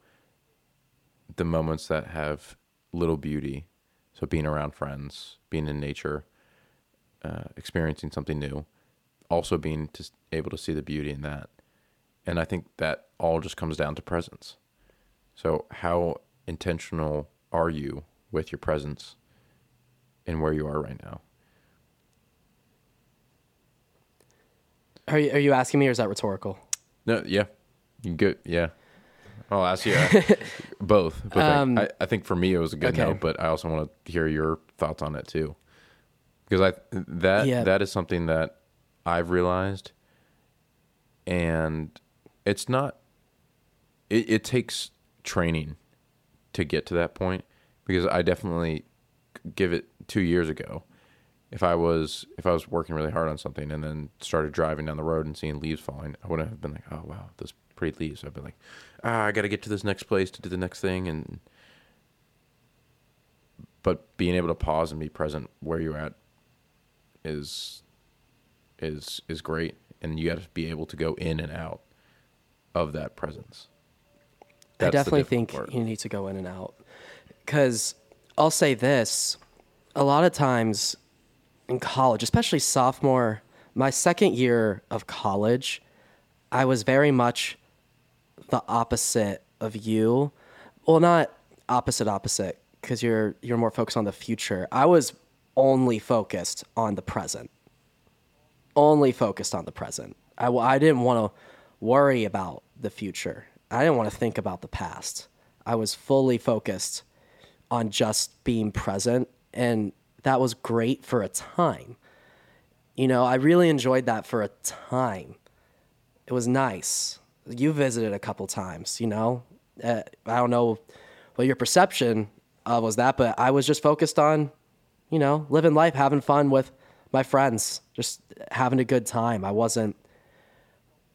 the moments that have little beauty. So being around friends, being in nature, uh, experiencing something new, also being to, able to see the beauty in that. And I think that all just comes down to presence. So, how intentional are you with your presence and where you are right now? Are you, are you asking me or is that rhetorical? No, yeah, you good. Yeah, I'll ask you both. But Um, I, I think for me it was a good no, okay. but I also want to hear your thoughts on it too, because I that Yeah. that is something that I've realized, and it's not. It, it takes training to get to that point because I definitely give it two years ago, if I was if I was working really hard on something and then started driving down the road and seeing leaves falling, I wouldn't have been like, oh wow, those pretty leaves. I've been like, ah, I got to get to this next place to do the next thing, and but being able to pause and be present where you're at is is is great, and you got to be able to go in and out of that presence. I That's the definitely think part. you need to go in and out. Because I'll say this a lot of times in college, especially sophomore, my second year of college, I was very much the opposite of you. Well, not opposite, opposite, because you're, you're more focused on the future. I was only focused on the present only focused on the present. I, I didn't want to worry about the future. I didn't want to think about the past. I was fully focused on just being present. And that was great for a time. You know, I really enjoyed that for a time. It was nice. You visited a couple times, you know? Uh, I don't know what your perception was that, but I was just focused on, you know, living life, having fun with my friends, just having a good time. I wasn't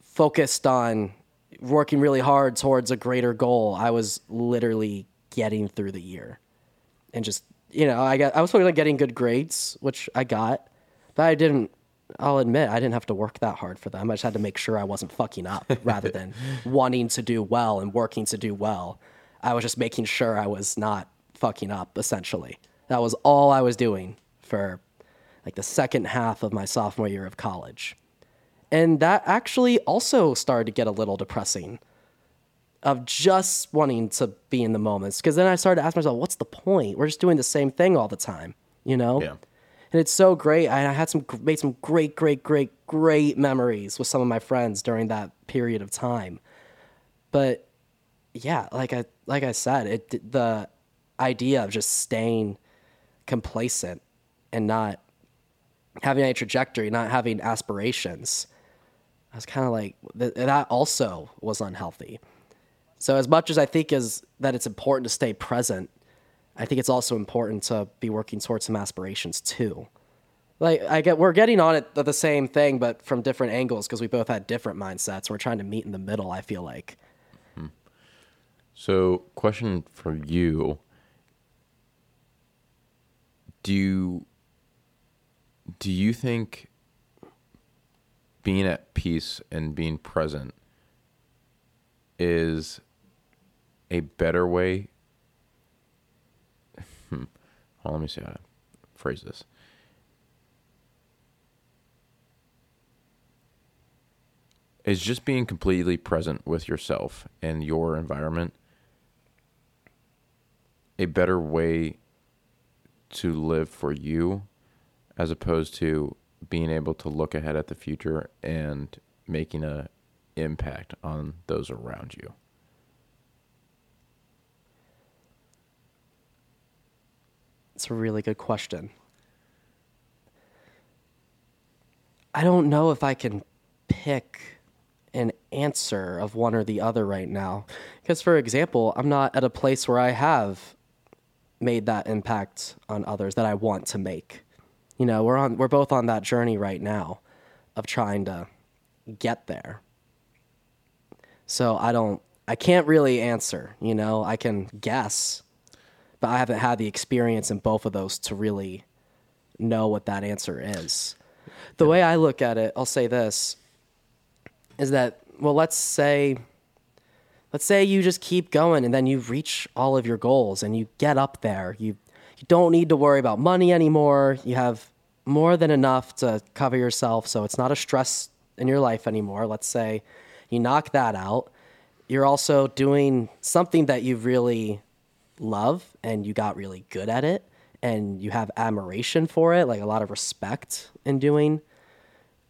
focused on working really hard towards a greater goal. I was literally getting through the year and just, you know, I got I was focused on getting good grades, which I got, but I didn't I'll admit I didn't have to work that hard for them. I just had to make sure I wasn't fucking up rather than wanting to do well and working to do well. I was just making sure I was not fucking up essentially. That was all I was doing for like the second half of my sophomore year of college. And that actually also started to get a little depressing of just wanting to be in the moments. Because then I started to ask myself, what's the point? We're just doing the same thing all the time, you know? Yeah. And it's so great. I had some made some great, great, great, great memories with some of my friends during that period of time. But yeah, like I like I said, it the idea of just staying complacent and not having a trajectory, not having aspirations. I was kind of like th- that also was unhealthy. So as much as I think is that it's important to stay present, I think it's also important to be working towards some aspirations too. Like I get we're getting on it the same thing but from different angles because we both had different mindsets. We're trying to meet in the middle, I feel like. Hmm. So, question for you: Do you do you think being at peace and being present is a better way? On, let me see how to phrase this. Is just being completely present with yourself and your environment a better way to live for you as opposed to being able to look ahead at the future and making a impact on those around you It's a really good question. I don't know if I can pick an answer of one or the other right now. Because, for example, I'm not at a place where I have made that impact on others that I want to make. You know, we're on we're both on that journey right now of trying to get there. So I don't I can't really answer, you know, I can guess, but I haven't had the experience in both of those to really know what that answer is. The way I look at it, I'll say this is that well, let's say let's say you just keep going and then you reach all of your goals and you get up there. You you don't need to worry about money anymore. You have more than enough to cover yourself, so it's not a stress in your life anymore. Let's say you knock that out. You're also doing something that you really love and you got really good at it and you have admiration for it, like a lot of respect in doing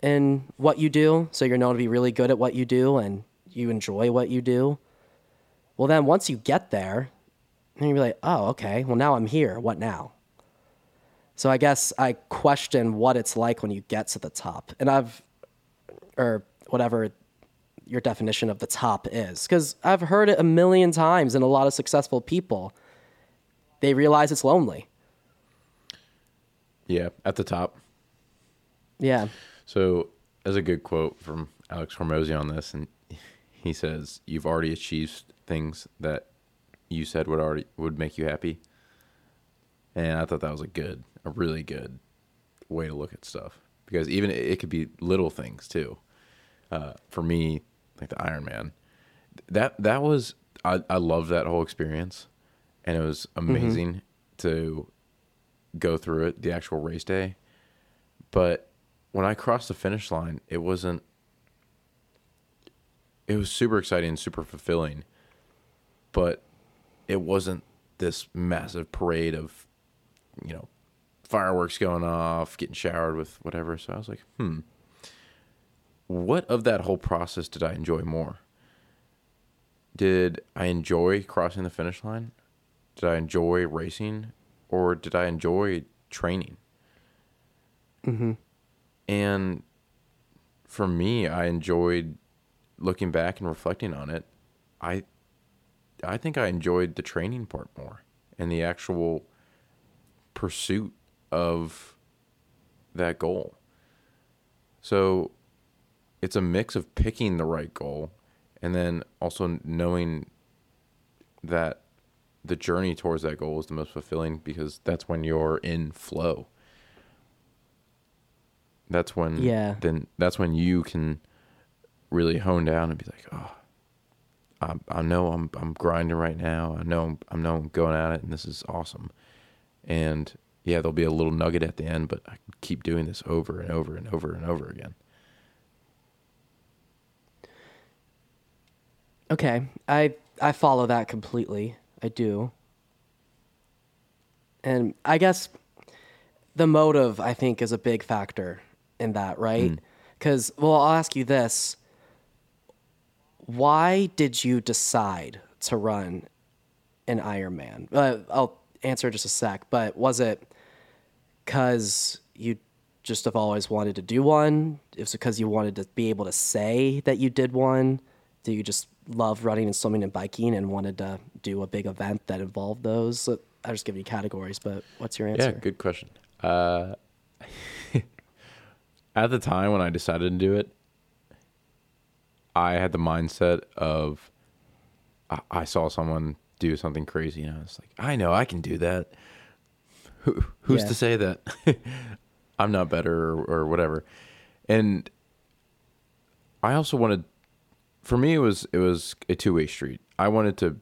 in what you do. So you're known to be really good at what you do and you enjoy what you do. Well, then once you get there, then you're like, oh, okay, well, now I'm here. What now? So I guess I question what it's like when you get to the top. And I've, or whatever your definition of the top is, because I've heard it a million times in a lot of successful people. They realize it's lonely. Yeah, at the top. Yeah. So, there's a good quote from Alex Hormozi on this, and he says, "You've already achieved things that you said would already would make you happy." And I thought that was a good, a really good way to look at stuff because even it, it could be little things too. Uh, for me, like the Ironman, that that was I I loved that whole experience, and it was amazing to go through it the actual race day. But when I crossed the finish line, it wasn't. It was super exciting and super fulfilling, but it wasn't this massive parade of, you know, fireworks going off, getting showered with whatever. So I was like, hmm, what of that whole process did I enjoy more? Did I enjoy crossing the finish line? Did I enjoy racing? Or did I enjoy training? Mm-hmm. And for me, I enjoyed looking back and reflecting on it. I I think I enjoyed the training part more and the actual pursuit of that goal. So it's a mix of picking the right goal and then also knowing that the journey towards that goal is the most fulfilling because that's when you're in flow. That's when Yeah. then that's when you can really hone down and be like, oh, I, I know I'm I'm grinding right now. I know I'm, I know I'm going at it, and this is awesome. And yeah, there'll be a little nugget at the end, but I keep doing this over and over and over and over again. Okay. I I follow that completely. I do. And I guess the motive I think is a big factor in that, right? Cuz well, I'll ask you this. Why did you decide to run an Ironman? Uh, I'll answer just a sec, but was it cuz you just have always wanted to do one? It was because you wanted to be able to say that you did one? Do you just love running and swimming and biking and wanted to do a big event that involved those? Uh, I'll just give you categories, but what's your answer? Yeah, good question. Uh, at the time when I decided to do it, I had the mindset of I, I saw someone do something crazy, and I was like, I know I can do that. Who, who's Yeah. to say that I'm not better or, or whatever? And I also wanted, for me, it was it was a two way street. I wanted to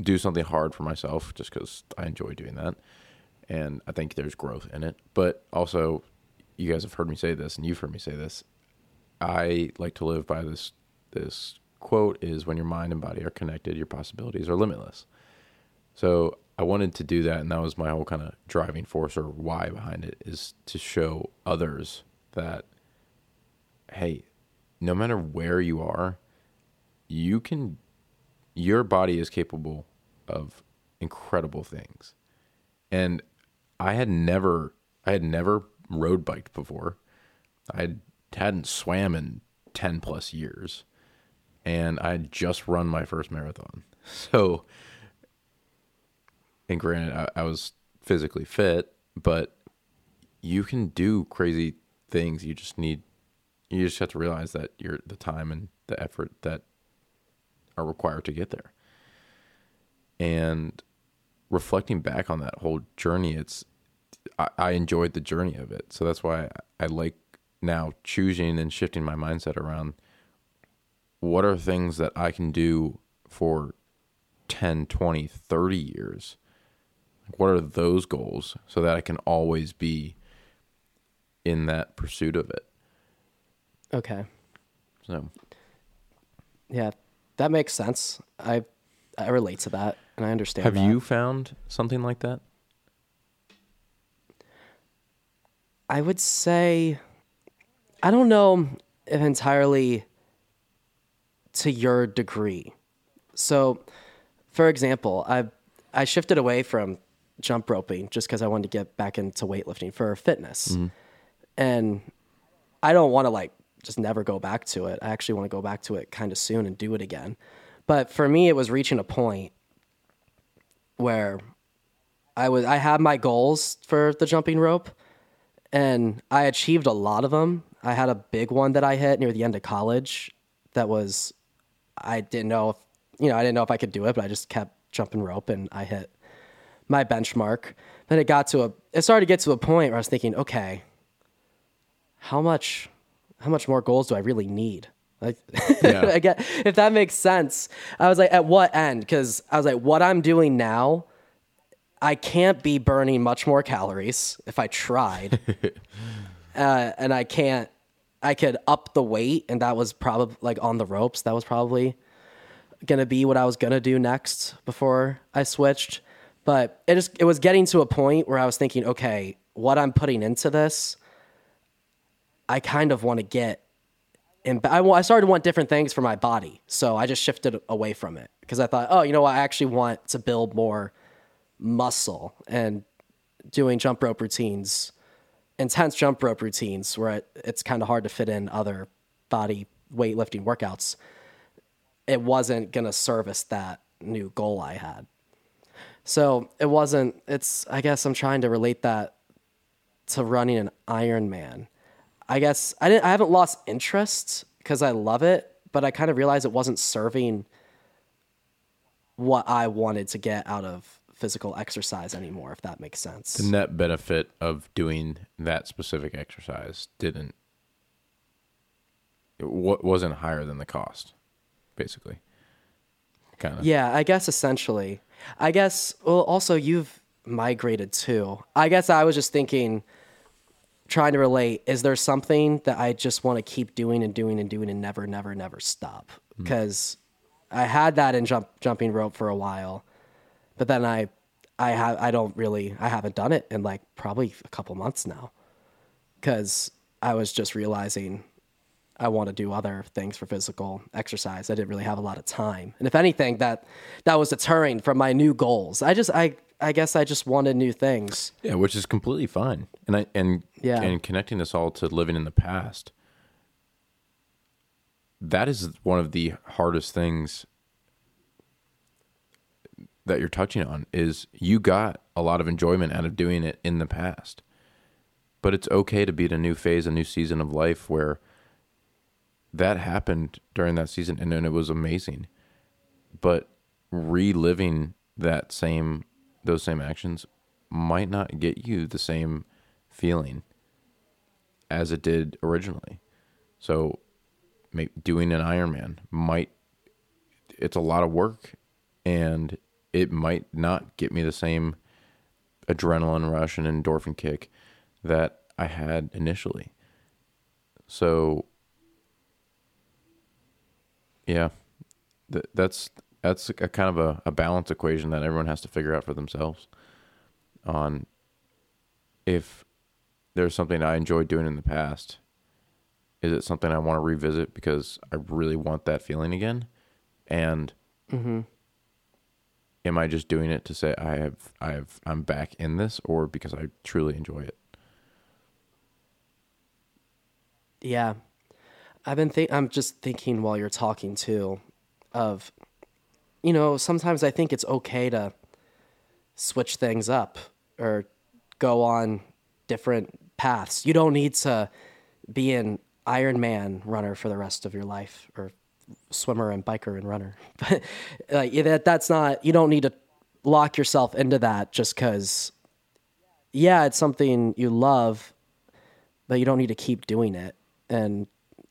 do something hard for myself just because I enjoy doing that. And I think there's growth in it. But also, you guys have heard me say this, and you've heard me say this. I like to live by this this quote is when your mind and body are connected, your possibilities are limitless. So I wanted to do that, and that was my whole kind of driving force or why behind it is to show others that, hey, no matter where you are, you can, your body is capable of incredible things. And I had never, I had never road biked before. I hadn't swam in 10 plus years and I just run my first marathon. So, and granted, I, I was physically fit, but you can do crazy things. You just need, you just have to realize that you're the time and the effort that are required to get there. And reflecting back on that whole journey, it's, I, I enjoyed the journey of it. So that's why I, I like now choosing and shifting my mindset around what are things that I can do for 10, 20, 30 years? What are those goals so that I can always be in that pursuit of it? Okay. So, Yeah, that makes sense. I I relate to that and I understand. have that. you found something like that? I would say I don't know if entirely to your degree. So, for example, I I shifted away from jump roping just because I wanted to get back into weightlifting for fitness, mm-hmm. and I don't want to like just never go back to it. I actually want to go back to it kind of soon and do it again. But for me, it was reaching a point where I was I had my goals for the jumping rope, and I achieved a lot of them. I had a big one that I hit near the end of college that was I didn't know if you know, I didn't know if I could do it, but I just kept jumping rope and I hit my benchmark. Then it got to a it started to get to a point where I was thinking, okay, how much how much more goals do I really need? Like Yeah. I get if that makes sense. I was like, at what end? Because I was like, what I'm doing now, I can't be burning much more calories if I tried, uh, and I can't. I could up the weight, and that was probably like on the ropes. That was probably gonna be what I was gonna do next before I switched. But it just it was getting to a point where I was thinking, okay, what I'm putting into this, I kind of want to get and I, I started to want different things for my body. So I just shifted away from it because I thought, oh, you know what? I actually want to build more muscle and doing jump rope routines, intense jump rope routines where it, it's kind of hard to fit in other body weightlifting workouts. It wasn't going to service that new goal I had. So it wasn't, it's, I guess I'm trying to relate that to running an Ironman. I guess I didn't. I haven't lost interest because I love it, but I kind of realized it wasn't serving what I wanted to get out of physical exercise anymore. If that makes sense. the net benefit of doing that specific exercise didn't it wa- wasn't higher than the cost basically kind of Yeah, I guess essentially. I guess. Well, also you've migrated too. I guess I was just thinking, trying to relate. Is there something that I just want to keep doing and doing and doing and never, never, never stop? Mm. Because I had that in jump jumping rope for a while, but then I, I have I don't really I haven't done it in like probably a couple months now, because I was just realizing I want to do other things for physical exercise. I didn't really have a lot of time. And if anything, that that was deterring from my new goals. I just I I guess I just wanted new things. Yeah, which is completely fine. And I and Yeah. and connecting this all to living in the past. That is one of the hardest things that you're touching on is you got a lot of enjoyment out of doing it in the past. But it's okay to be in a new phase, a new season of life where that happened during that season and then it was amazing. But reliving that same those same actions might not get you the same feeling as it did originally. So doing an Ironman might it's a lot of work and it might not get me the same adrenaline rush and endorphin kick that I had initially. So yeah, th- that's that's a kind of a, a balance equation that everyone has to figure out for themselves on if there's something I enjoyed doing in the past. Is it something I want to revisit because I really want that feeling again? And mm-hmm. am I just doing it to say I have I have I'm back in this or because I truly enjoy it? Yeah. I've been think I'm just thinking while you're talking too of you know, sometimes I think it's okay to switch things up or go on different paths. You don't need to be an Ironman runner for the rest of your life or swimmer and biker and runner. But like that that's not you don't need to lock yourself into that just cuz yeah, it's something you love, but you don't need to keep doing it and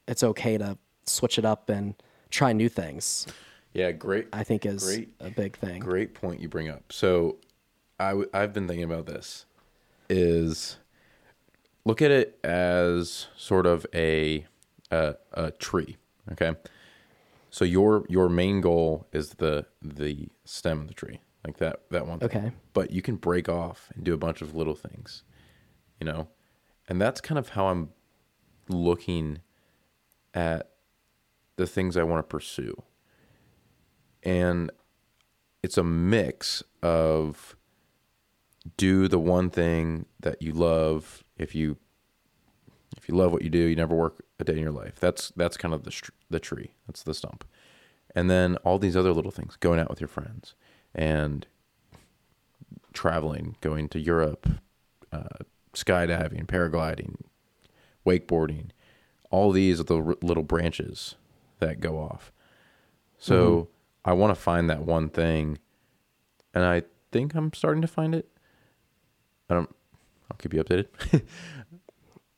it's okay to switch it up and try new things. Yeah, great. I think is Great. a big thing. Great point you bring up. So, I w- I've been thinking about this. Is look at it as sort of a a, a tree. Okay, so your your main goal is the the stem of the tree, like that that one. thing. Okay. but you can break off and do a bunch of little things, you know, and that's kind of how I'm looking at the things I want to pursue and it's a mix of do the one thing that you love. If you if you love what you do you never work a day in your life. That's that's kind of the the tree. That's the stump. And then all these other little things going out with your friends and traveling going to Europe uh, skydiving, paragliding, wakeboarding. All these are the r- little branches that go off. So I want to find that one thing, and I think I'm starting to find it. I don't. I'll keep you updated.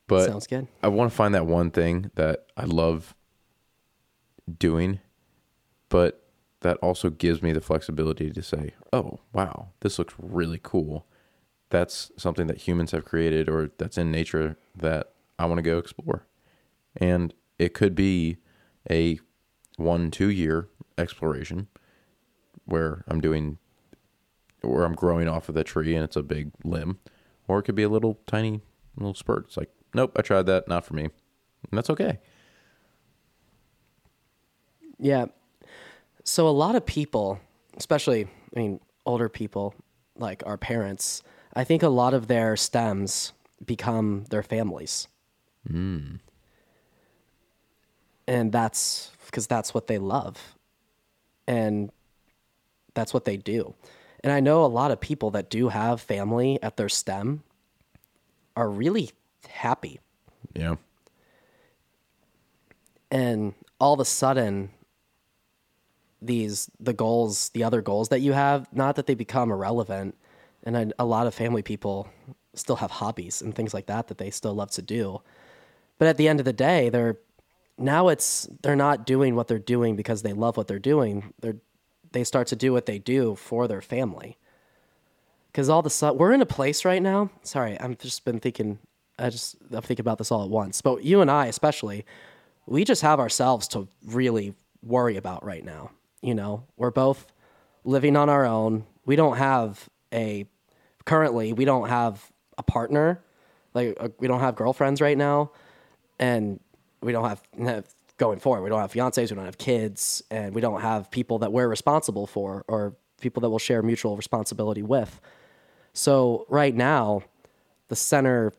but Sounds good. I want to find that one thing that I love doing, but that also gives me the flexibility to say, "Oh, wow, this looks really cool." That's something that humans have created or that's in nature that I want to go explore. And it could be a 1-2 year exploration where I'm doing where I'm growing off of the tree and it's a big limb, or it could be a little tiny little spurt. It's like, nope, I tried that, not for me. And that's okay. Yeah. So a lot of people, especially I mean older people like our parents, I think a lot of their stems become their families. Mm. And that's because that's what they love. And that's what they do. And I know a lot of people that do have family at their stem are really happy Yeah. and all of a sudden these the goals the other goals that you have not that they become irrelevant and I, a lot of family people still have hobbies and things like that that they still love to do but at the end of the day they're now it's they're not doing what they're doing because they love what they're doing. They're they start to do what they do for their family. Because all a sudden we're in a place right now. Sorry i've just been thinking i just i'm thinking about this all at once. But you and i especially we just have ourselves to really worry about right now you know? We're both living on our own. We don't have a currently we don't have a partner like uh, we don't have girlfriends right now. And we don't have, going forward we don't have fiancés we don't have kids and we don't have people that we're responsible for or people that we'll share mutual responsibility with. So right now the center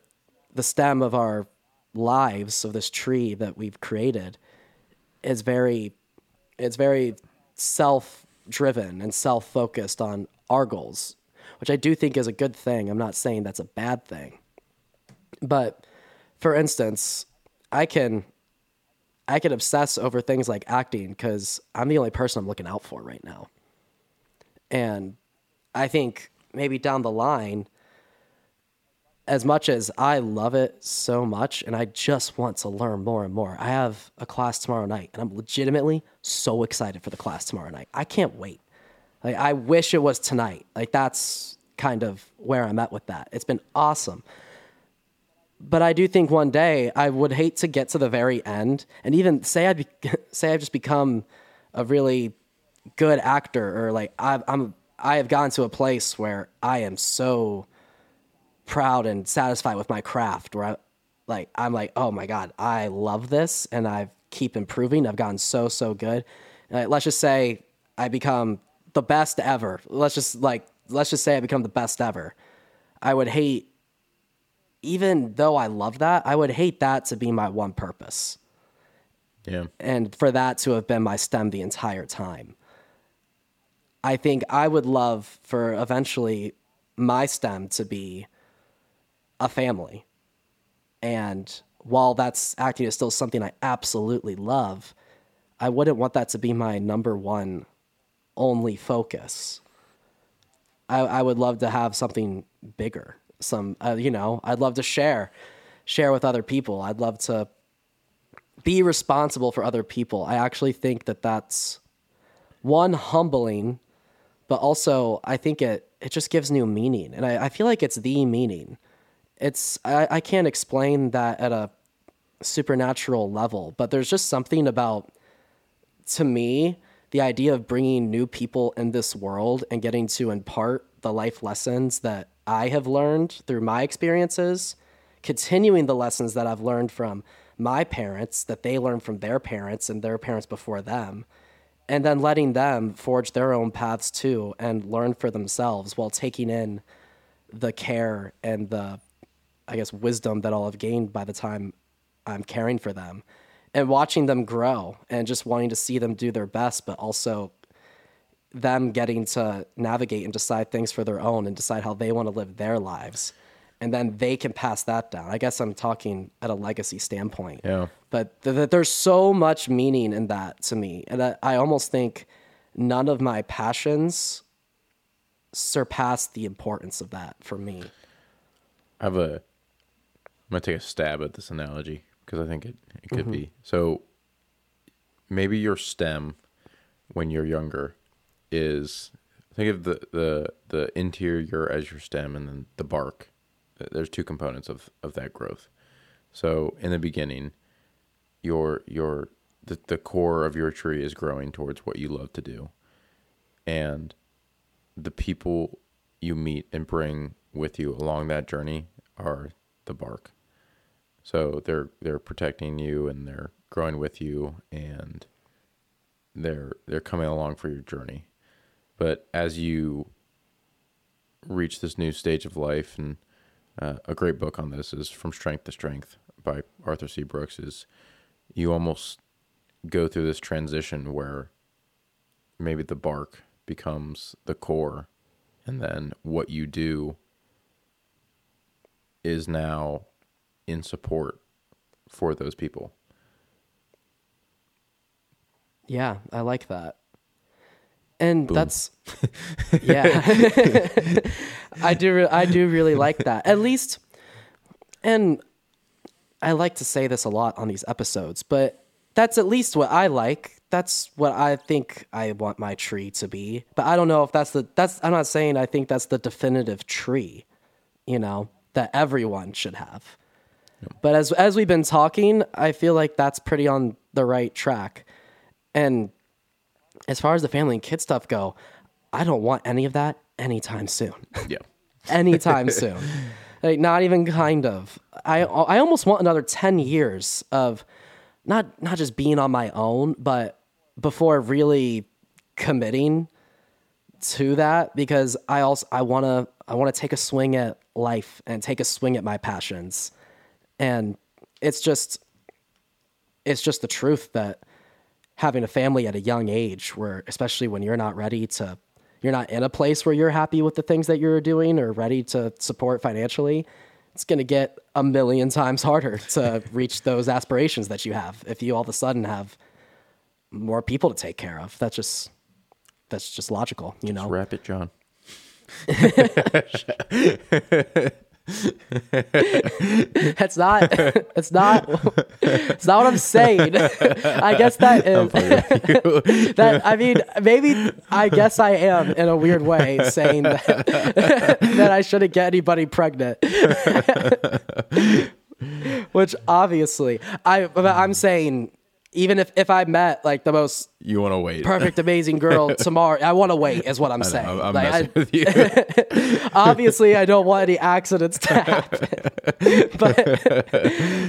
the stem of our lives of this tree that we've created is very it's very self driven and self focused on our goals which i do think is a good thing. I'm not saying that's a bad thing. But for instance i can i can obsess over things like acting because i'm the only person i'm looking out for right now and i think maybe down the line as much as I love it so much and I just want to learn more and more, I have a class tomorrow night and I'm legitimately so excited for the class tomorrow night. I can't wait. Like I wish it was tonight. Like that's kind of where I'm at with that. It's been awesome. But I do think one day I would hate to get to the very end and even say I be, say I've just become a really good actor or like I've, I'm I have gotten to a place where I am so proud and satisfied with my craft where I like I'm like, oh my God, I love this and I keep improving. I've gotten so, so good. Let's just say I become the best ever. Let's just like let's just say I become the best ever. I would hate even though I love that, I would hate that to be my one purpose Yeah. and for that to have been my stem the entire time. I think I would love for eventually my stem to be a family. And while that's acting is still something I absolutely love, I wouldn't want that to be my number one only focus. I, I would love to have something bigger. Some, uh, you know, I'd love to share, share with other people. I'd love to be responsible for other people. I actually think that that's one humbling, but also I think it it just gives new meaning, and I, I feel like it's the meaning. It's I, I can't explain that at a supernatural level, but there's just something about to me the idea of bringing new people in this world and getting to impart the life lessons that I have learned through my experiences, continuing the lessons that I've learned from my parents that they learned from their parents and their parents before them, and then letting them forge their own paths too and learn for themselves while taking in the care and the, I guess, wisdom that I'll have gained by the time I'm caring for them and watching them grow and just wanting to see them do their best, but also them getting to navigate and decide things for their own and decide how they want to live their lives. and then they can pass that down. I guess I'm talking at a legacy standpoint. Yeah. But th- th- there's so much meaning in that to me. And I, I almost think none of my passions surpass the importance of that for me. I have a. I'm gonna take a stab at this analogy because I think it, it could mm-hmm. be so. Maybe your stem, when you're younger, is think of the the the interior as your stem, and then the bark. There's two components of of that growth. So in the beginning, your your the, the core of your tree is growing towards what you love to do, and the people you meet and bring with you along that journey are the bark. So they're they're protecting you and they're growing with you and they're they're coming along for your journey. But as you reach this new stage of life, and uh, a great book on this is From Strength to Strength by Arthur C. Brooks, is you almost go through this transition where maybe the bark becomes the core, and then what you do is now in support for those people. Yeah, I like that. And Boom. that's yeah. I do re- I do really like that. At least and I like to say this a lot on these episodes, but that's at least what I like. That's what I think I want my tree to be. But I don't know if that's the that's I'm not saying I think that's the definitive tree, you know, that everyone should have. But as as we've been talking, I feel like that's pretty on the right track. And as far as the family and kid stuff go, I don't want any of that anytime soon. Yeah. anytime soon. Like not even kind of. I I almost want another 10 years of not not just being on my own, but before really committing to that because I also I want to I want to take a swing at life and take a swing at my passions. And it's just it's just the truth that having a family at a young age where especially when you're not ready to you're not in a place where you're happy with the things that you're doing or ready to support financially it's going to get a million times harder to reach those aspirations that you have if you all of a sudden have more people to take care of that's just that's just logical you know Wrap it, John. That's not. That's not. It's not what I'm saying. I guess that is. that I mean, maybe I guess I am in a weird way saying that that I shouldn't get anybody pregnant. Which obviously, I. I'm saying, even if if I met like the most You want to wait? perfect, amazing girl tomorrow, I want to wait. Is what I'm saying. I'm, I'm Like, I- with you. obviously I don't want any accidents to happen. but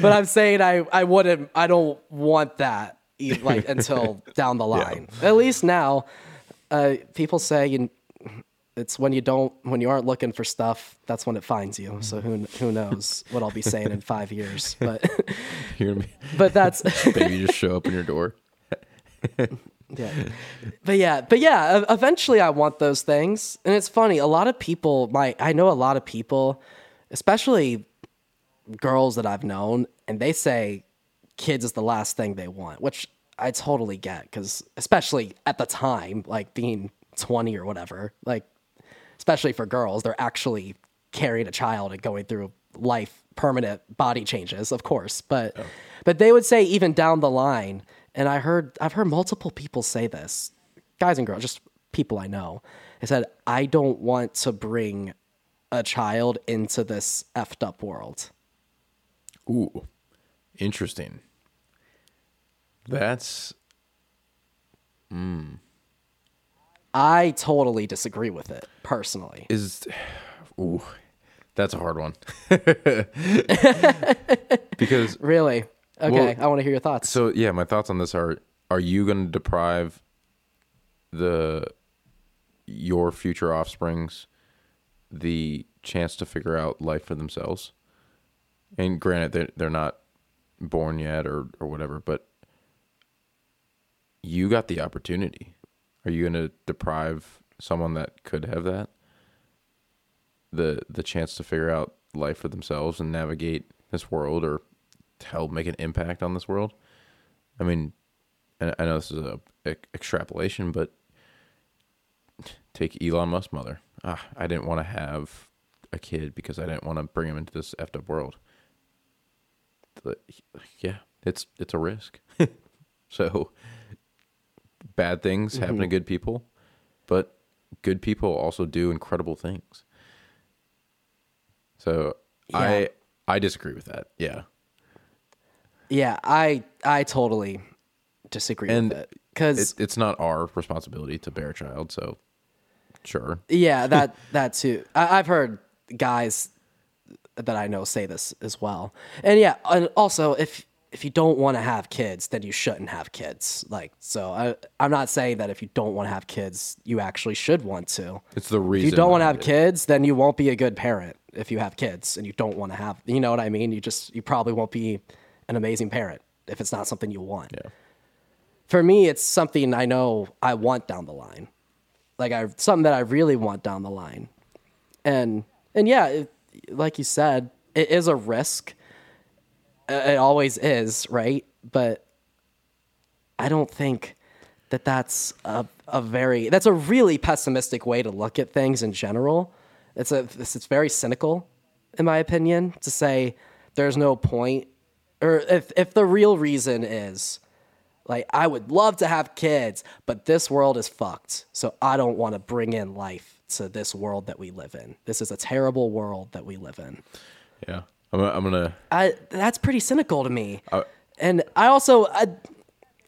but I'm saying I I wouldn't I don't want that like until down the line. At least now uh, people say you, it's when you don't when you aren't looking for stuff that's when it finds you. So who who knows what I'll be saying in 5 years. But but that's baby just show up in your door. yeah. But yeah, but yeah, eventually I want those things. And it's funny, a lot of people, my I know a lot of people, especially girls that I've known, and they say kids is the last thing they want, which I totally get cuz especially at the time, like being 20 or whatever, like especially for girls, they're actually carrying a child and going through life permanent body changes, of course. But but they would say even down the line, and I heard I've heard multiple people say this, guys and girls, just people I know. They said, I don't want to bring a child into this effed up world. Ooh, interesting. That's hmm. I totally disagree with it personally. is ooh, that's a hard one. because Really? Okay, Well, I want to hear your thoughts. so yeah, my thoughts on this are: Are you going to deprive the your future offsprings the chance to figure out life for themselves? And granted, they're they're not born yet or or whatever, but you got the opportunity. Are you going to deprive someone that could have that the the chance to figure out life for themselves and navigate this world or help make an impact on this world. I mean, I know this is a, extrapolation, but take Elon Musk's mother. Ah, I didn't want to have a kid because I didn't want to bring him into this effed up world. Yeah, it's it's a risk. so bad things happen to mm-hmm. good people, but good people also do incredible things. So Yeah. I I disagree with that. Yeah. Yeah, I I totally disagree And with that because It's it's not our responsibility to bear a child, so sure. yeah, that that too. I, I've heard guys that I know say this as well, and yeah, and also if if you don't want to have kids, then you shouldn't have kids. Like, so I I'm not saying that if you don't want to have kids, you actually should want to. It's the If reason you don't want to have kids, then you won't be a good parent. If you have kids and you don't want to have, you know what I mean? You just you probably won't be an amazing parent if it's not something you want. Yeah. For me, it's something I know I want down the line, like I something that I really want down the line, and and yeah, it, like you said, it is a risk. Uh, It always is, right? But I don't think that that's a, a very that's a really pessimistic way to look at things in general. It's a it's, it's very cynical, in my opinion, to say there's no point, or if if the real reason is like I would love to have kids, but this world is fucked, so I don't want to bring in life to this world that we live in. This is a terrible world that we live in. Yeah. I'm gonna, I'm gonna I that's pretty cynical to me. and I also I,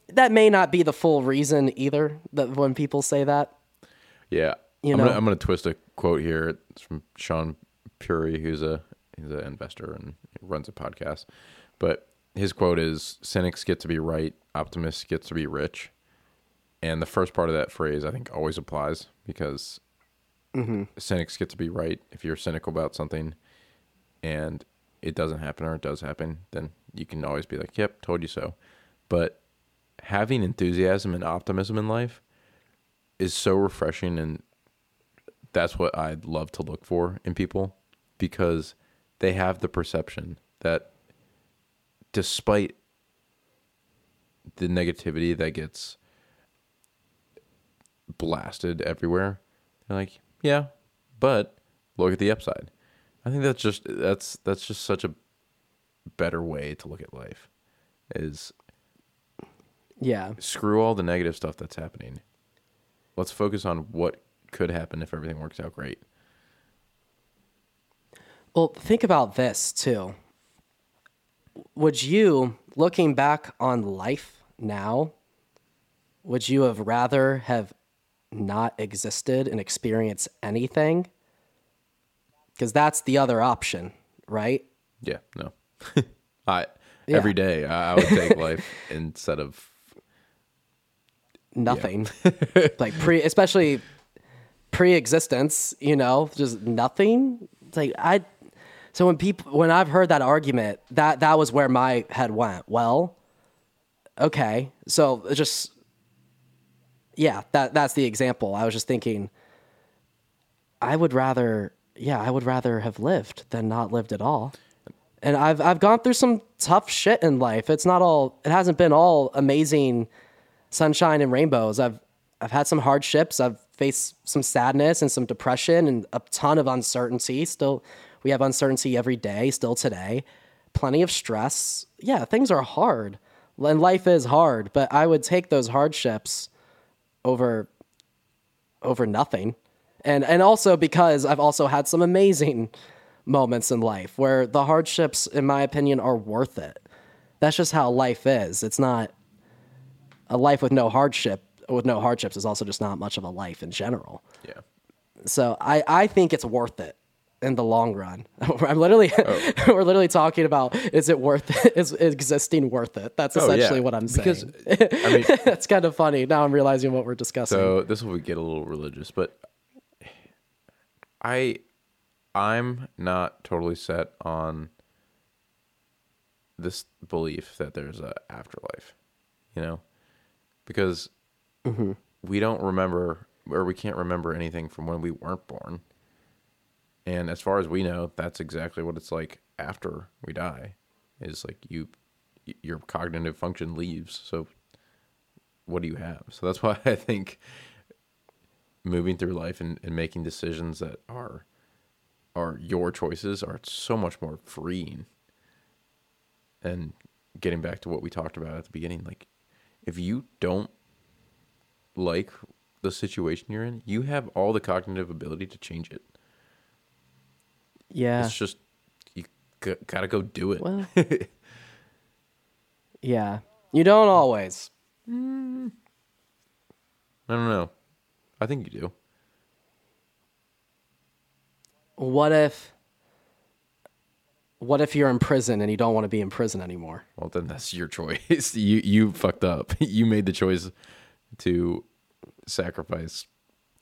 that may not be the full reason either that when people say that. Yeah, You I'm know? gonna I'm gonna twist a quote here. It's from Shaan Puri, who's a he's an investor and runs a podcast. But his quote is: "Cynics get to be right, optimists get to be rich." And the first part of that phrase, I think, always applies because mm-hmm. cynics get to be right. If you're cynical about something, and it doesn't happen or it does happen, then you can always be like, "Yep, told you so." But having enthusiasm and optimism in life is so refreshing and that's what I'd love to look for in people because they have the perception that despite the negativity that gets blasted everywhere, they're like, yeah, but look at the upside. I think that's just that's that's just such a better way to look at life. Is Yeah. screw all the negative stuff that's happening. Let's focus on what could happen if everything works out great. Well, think about this too. Would you, looking back on life now, would you have rather have not existed and experienced anything? Because that's the other option, right? Yeah, no. I Yeah. every day I, I would take life instead of Nothing. like pre, especially pre-existence, you know, just nothing. It's like I. So when people, when I've heard that argument, that that was where my head went. Well, okay, so just yeah, that that's the example. I was just thinking. I would rather, yeah, I would rather have lived than not lived at all. And I've I've gone through some tough shit in life. It's not all. It hasn't been all amazing sunshine and rainbows. I've I've had some hardships. I've faced some sadness and some depression and a ton of uncertainty. Still, we have uncertainty every day. Still today, plenty of stress. Yeah, things are hard, and life is hard. But I would take those hardships over over nothing, and and also because I've also had some amazing moments in life where the hardships, in my opinion, are worth it. That's just how life is. It's not a life with no hardship with no hardships is also just not much of a life in general. yeah. So I, I think it's worth it in the long run. I'm literally oh. we're literally talking about is it worth it? Is existing worth it? That's Oh, yeah. essentially what I'm saying. Because I mean, That's kind of funny. Now I'm realizing what we're discussing. so this will get a little religious, but I I'm not totally set on this belief that there's a afterlife, you know, because mm-hmm. we don't remember or we can't remember anything from when we weren't born, And as far as we know, that's exactly what it's like after we die. Is like you, your cognitive function leaves. So, what do you have? So that's why I think moving through life and, and making decisions that are are your choices are so much more freeing. And getting back to what we talked about at the beginning, like if you don't like the situation you're in, you have all the cognitive ability to change it. Yeah. It's just you g- gotta go do it. Well, yeah. You don't always. Mm. I don't know. I think you do. What if what if you're in prison and you don't want to be in prison anymore? Well, then that's your choice. you you fucked up. You made the choice to sacrifice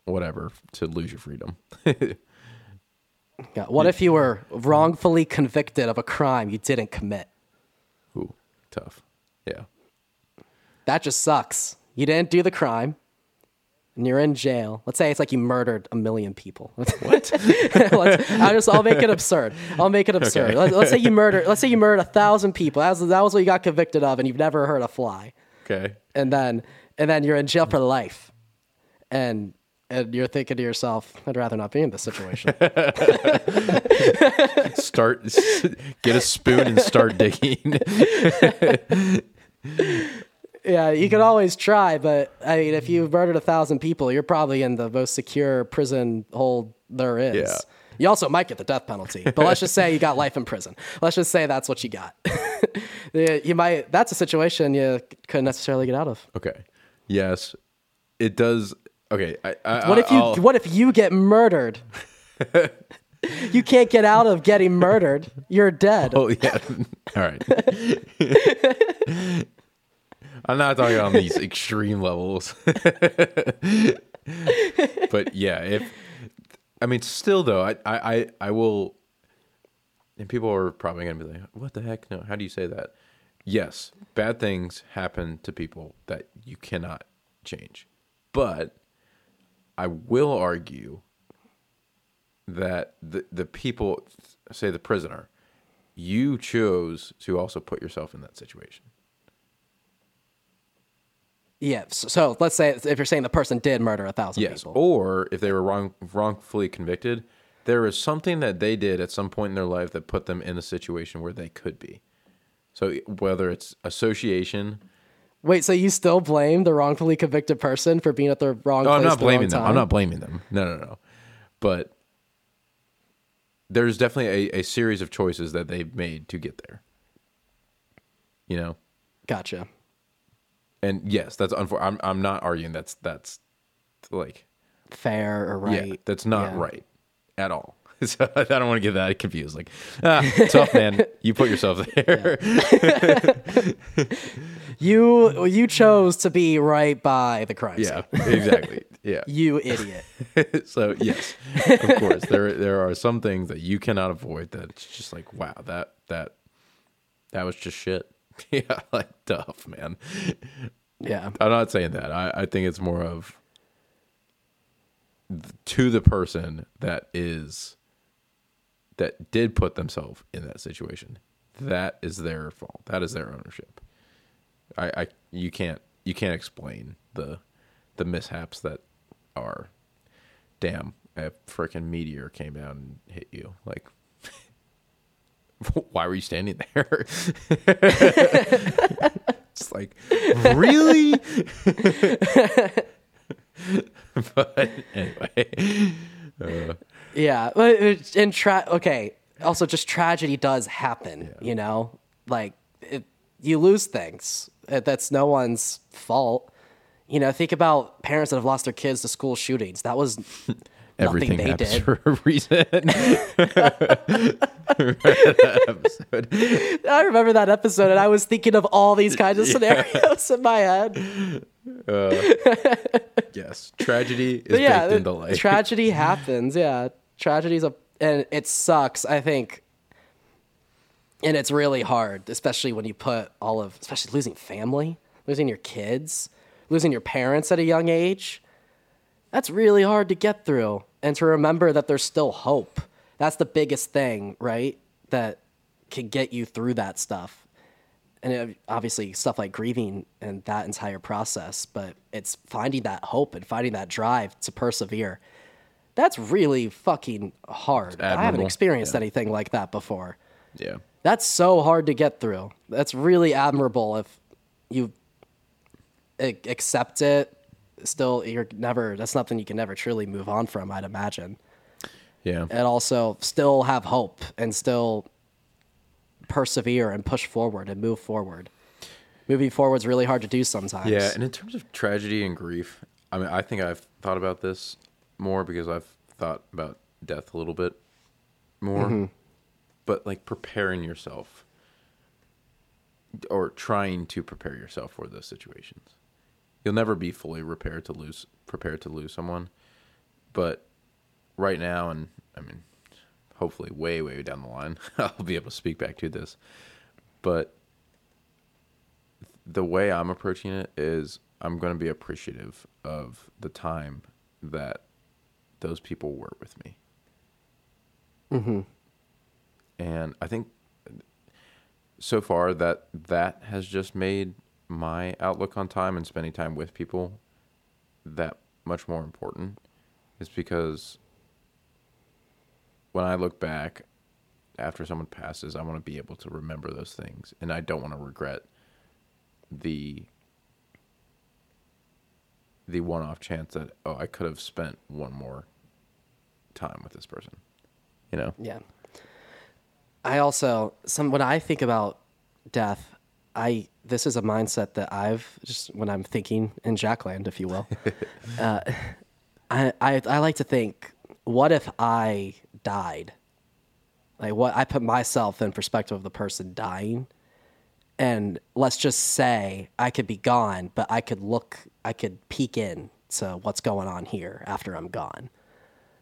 whatever to lose your freedom. Yeah. What if you were wrongfully convicted of a crime you didn't commit? Ooh, tough. Yeah. That just sucks. You didn't do the crime. And you're in jail. Let's say it's like you murdered a million people. What? I'll just I'll make it absurd. I'll make it absurd. Okay. Let's, let's say you murder. Let's say you murdered a thousand people. That was, that was what you got convicted of, and you've never heard a fly. Okay. And then and then you're in jail for life, and and you're thinking to yourself, I'd rather not be in this situation. Start get a spoon and start digging. Yeah, you can mm-hmm. always try, but I mean, if you've murdered a thousand people, you're probably in the most secure prison hold there is. Yeah. You also might get the death penalty, but let's just say you got life in prison. Let's just say that's what you got. You might. That's a situation you couldn't necessarily get out of. okay. Yes. It does okay. I, I, What if you? I'll- What if you get murdered? you can't get out of getting murdered. You're dead. Oh yeah. All right. I'm not talking on these extreme levels. but yeah, if I mean still though, I I I, will and people are probably gonna be like, What the heck? No, how do you say that? Yes, bad things happen to people that you cannot change. But I will argue that the the people say the prisoner you chose to also put yourself in that situation Yeah. So, so let's say if you're saying the person did murder a thousand yes people. or if they were wrong wrongfully convicted there is something that they did at some point in their life that put them in a situation where they could be. So whether it's association. Wait, so you still blame the wrongfully convicted person for being at the wrong no place i'm not the blaming them. I'm not blaming them. No no no. But there's definitely a, a series of choices that they've made to get there. You know? Gotcha. And yes that's unfor- I'm, I'm not arguing that's that's like Fair or right? Yeah, that's not Yeah. right at all. So I don't want to get that confused. Like, ah, tough man, you put yourself there. You you chose to be right by the crime Yeah, scene. exactly. Yeah. You idiot. so yes, of course, there there are some things that you cannot avoid. That's just like, wow, that that that was just shit. Yeah, like tough man. Yeah. I'm not saying that. I, I think it's more of th- to the person that is that did put themselves in that situation. That is their fault. That is their ownership. I, I you can't you can't explain the the mishaps that are damn a freaking meteor came down and hit you like why were you standing there it's like really but anyway uh, Yeah. And tra- okay. Also, just tragedy does happen. You know, like it, you lose things. That's no one's fault. You know, think about parents that have lost their kids to school shootings. That was everything nothing they happens did. for a reason. I remember that episode, and I was thinking of all these kinds of scenarios in my head. Uh, yes tragedy is yeah, baked into life tragedy happens. Yeah, tragedy's a and it sucks. I think, and it's really hard, especially when you put all of, especially losing family, losing your kids, losing your parents at a young age. That's really hard to get through, and to remember that there's still hope. That's the biggest thing, right? That can get you through that stuff. And it, obviously, stuff like grieving and that entire process, but it's finding that hope and finding that drive to persevere. That's really fucking hard. I haven't experienced Yeah. anything like that before. Yeah. That's so hard to get through. That's really admirable if you accept it. Still, you're never. That's nothing you can never truly move on from. I'd imagine, Yeah. and also still have hope and still persevere and push forward and move forward. Moving forward is really hard to do sometimes. Yeah, and in terms of tragedy and grief, I mean, I think I've thought about this more because I've thought about death a little bit more. Mm-hmm. But like preparing yourself or trying to prepare yourself for those situations. You'll never be fully prepared to lose prepared to lose someone. But right now and I mean hopefully way way down the line I'll be able to speak back to this. But the way I'm approaching it is I'm going to be appreciative of the time that those people were with me. Mm-hmm. And I think so far that that has just made my outlook on time and spending time with people that much more important. Is because when I look back after someone passes, I want to be able to remember those things, and I don't want to regret the the one-off chance that oh I could have spent one more time with this person you know Yeah. I also some when I think about death, I this is a mindset that I've just when I'm thinking in Jackland, if you will. uh, I, I I like to think, what if I died? Like what I put myself in perspective of the person dying, and let's just say I could be gone, but I could look, I could peek in to what's going on here after I'm gone.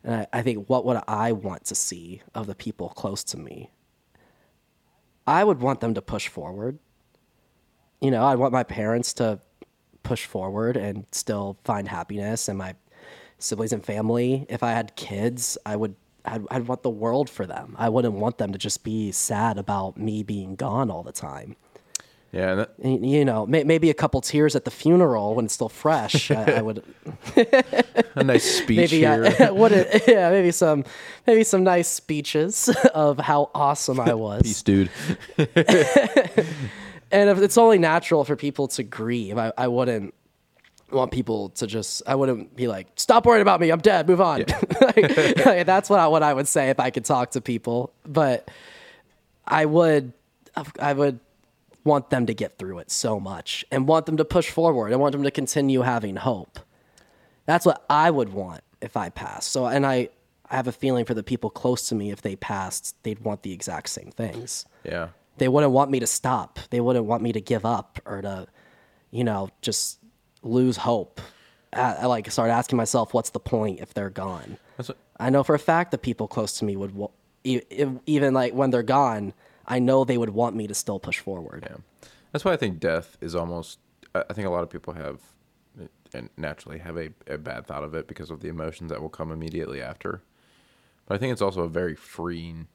And I, I think, what would I want to see of the people close to me? I would want them to push forward. You know, I want my parents to push forward and still find happiness, and my siblings and family. If I had kids, I would. I'd, I'd want the world for them. I wouldn't want them to just be sad about me being gone all the time. yeah that, And, you know, may, maybe a couple tears at the funeral when it's still fresh. I, I would a nice speech maybe here I, what yeah maybe some maybe some nice speeches of how awesome I was. peace dude And if it's only natural for people to grieve, I, I wouldn't want people to just I wouldn't be like stop worrying about me I'm dead move on. Like, like, that's what I, what I would say if I could talk to people, but I would I would want them to get through it so much and want them to push forward and want them to continue having hope. That's what I would want if I passed. So, and I, I have a feeling for the people close to me, if they passed, they'd want the exact same things. yeah They wouldn't want me to stop. They wouldn't want me to give up or to, you know, just lose hope. I, I like start asking myself, what's the point if they're gone? That's what, I know for a fact that people close to me would, even like when they're gone, I know they would want me to still push forward. yeah that's why I think death is almost I I think a lot of people have and naturally have a, a bad thought of it because of the emotions that will come immediately after but I think it's also a very freeing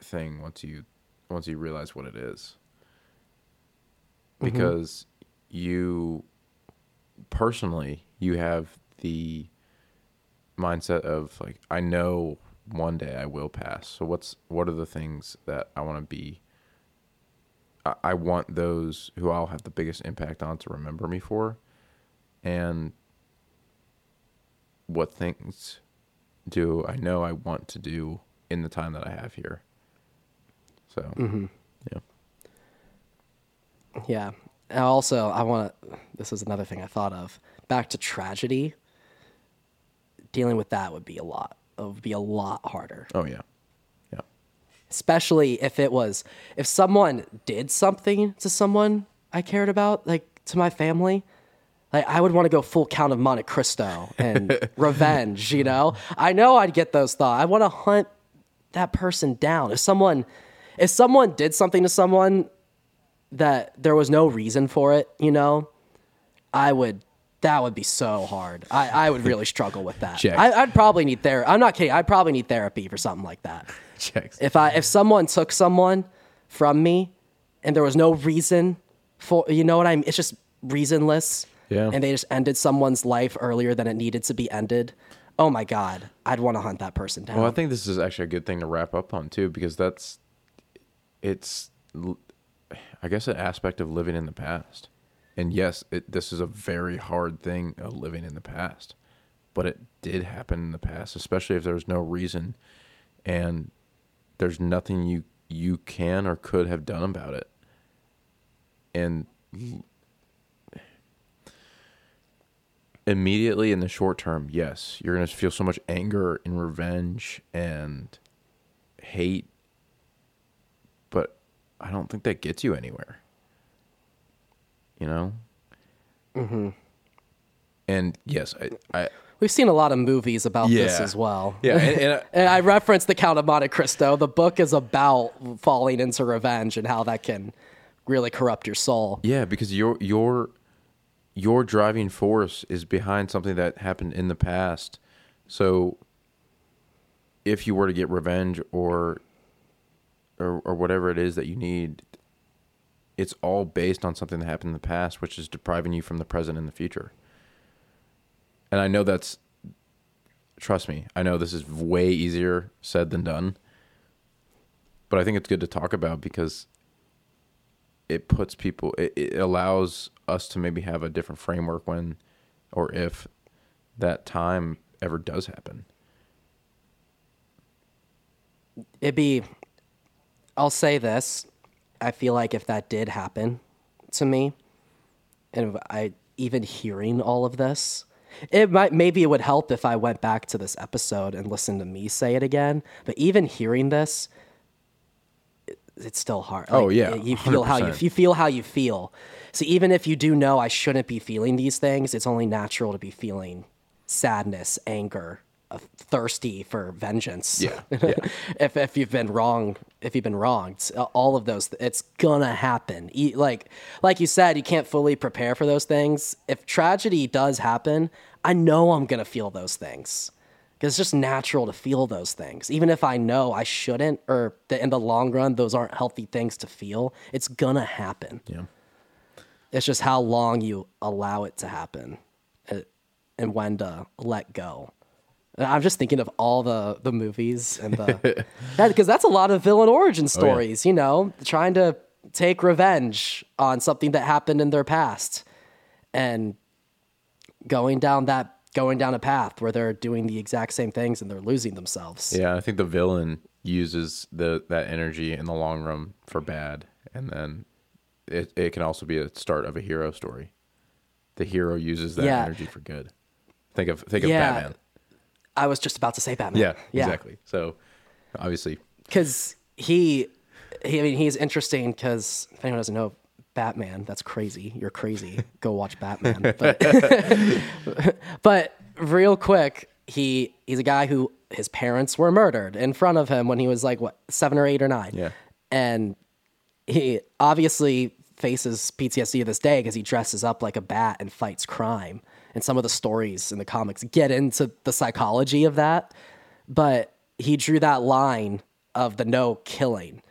thing once you once you realize what it is mm-hmm. because you personally you have the mindset of like I know one day I will pass. So what's what are the things that I want to be I, I want those who I'll have the biggest impact on to remember me for and what things do I know I want to do in the time that I have here. So mm-hmm. yeah. Yeah. And also, I want to. This is another thing I thought of. Back to tragedy. Dealing with that would be a lot. It would be a lot harder, Oh yeah. Yeah. especially if it was if someone did something to someone I cared about, like to my family. Like I would want to go full Count of Monte Cristo and revenge. You know, I know I'd get those thoughts. I want to hunt that person down. If someone, if someone did something to someone that there was no reason for it, you know, I would That would be so hard. I, I would really struggle with that. Check. I, I'd probably need therapy. I'm not kidding. I'd probably need therapy for something like that. Checks. If I if someone took someone from me and there was no reason for you know what I mean, it's just reasonless. Yeah. And they just ended someone's life earlier than it needed to be ended. Oh my god, I'd want to hunt that person down. Well, I think this is actually a good thing to wrap up on too, because that's it's, I guess, an aspect of living in the past. And yes, it, this is a very hard thing of living in the past, but it did happen in the past, especially if there's no reason, and there's nothing you you can or could have done about it. And immediately in the short term, yes, you're going to feel so much anger and revenge and hate, I don't think that gets you anywhere. You know? Mm-hmm. And yes, I, I We've seen a lot of movies about this as well. yeah, and, and I- And I referenced The Count of Monte Cristo. The book is about falling into revenge and how that can really corrupt your soul. Yeah, because your your your driving force is behind something that happened in the past. So if you were to get revenge or or or whatever it is that you need, it's all based on something that happened in the past, which is depriving you from the present and the future. And I know that's trust me, I know this is way easier said than done. But I think it's good to talk about because it puts people it, it allows us to maybe have a different framework when or if that time ever does happen It'd be, I'll say this. I feel like if that did happen to me, and I even hearing all of this, it might maybe it would help if I went back to this episode and listened to me say it again. But even hearing this, it- it's still hard. Oh, yeah, you feel how you 100%. you feel how you feel. So even if you do know I shouldn't be feeling these things, it's only natural to be feeling sadness, anger, thirsty for vengeance. Yeah, yeah. if if you've been wrong, if you've been wronged, all of those, it's gonna happen. Like like you said, you can't fully prepare for those things. If tragedy does happen, I know I'm gonna feel those things. Because it's just natural to feel those things. Even if I know I shouldn't, or that in the long run, those aren't healthy things to feel, it's gonna happen. yeah It's just how long you allow it to happen uh, and when to let go. I'm just thinking of all the, the movies and the because that's a lot of villain origin oh, stories, you know, trying to take revenge on something that happened in their past and going down that going down a path where they're doing the exact same things and they're losing themselves. yeah i think the villain uses the that energy in the long run for bad and then it, it can also be a start of a hero story the hero uses that Yeah. energy for good think of think of Yeah. batman I was just about to say Batman. yeah, exactly so obviously because he, he, I mean, he's interesting because if anyone doesn't know Batman, that's crazy. You're crazy. Go watch Batman. But, but real quick, he he's a guy who his parents were murdered in front of him when he was like what seven or eight or nine. Yeah. and he obviously faces PTSD to this day because he dresses up like a bat and fights crime. And some of the stories in the comics get into the psychology of that. But he drew that line of the no killing,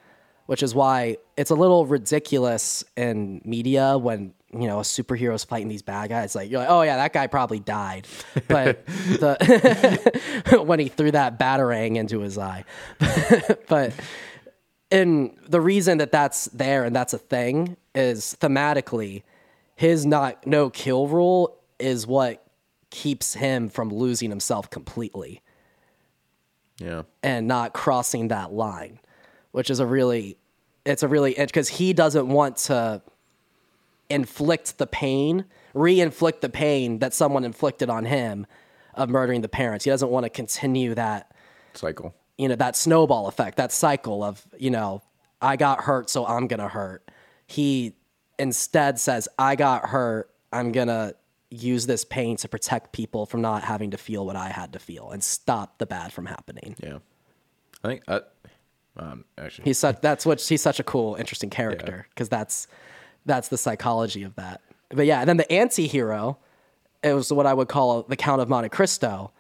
which is why it's a little ridiculous in media when you know a superhero's fighting these bad guys. Like you're like, oh yeah, that guy probably died, but the when he threw that batarang into his eye, but and the reason that that's there and that's a thing is thematically his not no kill rule is what keeps him from losing himself completely. Yeah. And not crossing that line which is a really it's a really because he doesn't want to inflict the pain re-inflict the pain that someone inflicted on him of murdering the parents. He doesn't want to continue that cycle. you know that snowball effect that cycle of you know i got hurt so i'm gonna hurt. He instead says i got hurt i'm gonna use this pain to protect people from not having to feel what i had to feel and stop the bad from happening yeah i think I, um actually he's such that's what he's such a cool interesting character because that's that's the psychology of that but yeah and then the anti-hero it was what I would call the Count of Monte Cristo.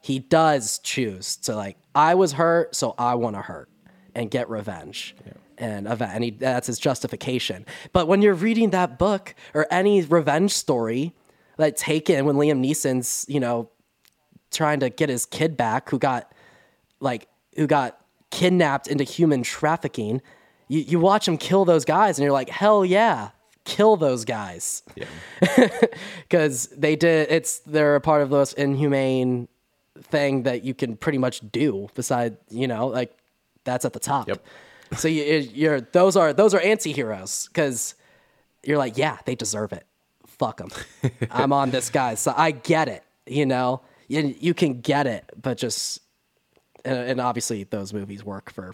He does choose to like, I was hurt, so I want to hurt and get revenge. And, ave- and he, that's his justification. But when you're reading that book or any revenge story, like Taken, when Liam Neeson's, you know, trying to get his kid back who got like who got kidnapped into human trafficking you, you watch him kill those guys and you're like hell yeah kill those guys Yeah. because they did it's they're a part of the most inhumane thing that you can pretty much do beside you know like that's at the top Yep. so you, you're those are those are anti-heroes because you're like yeah they deserve it fuck them i'm on this guy so i get it you know you, you can get it but just and, and obviously those movies work for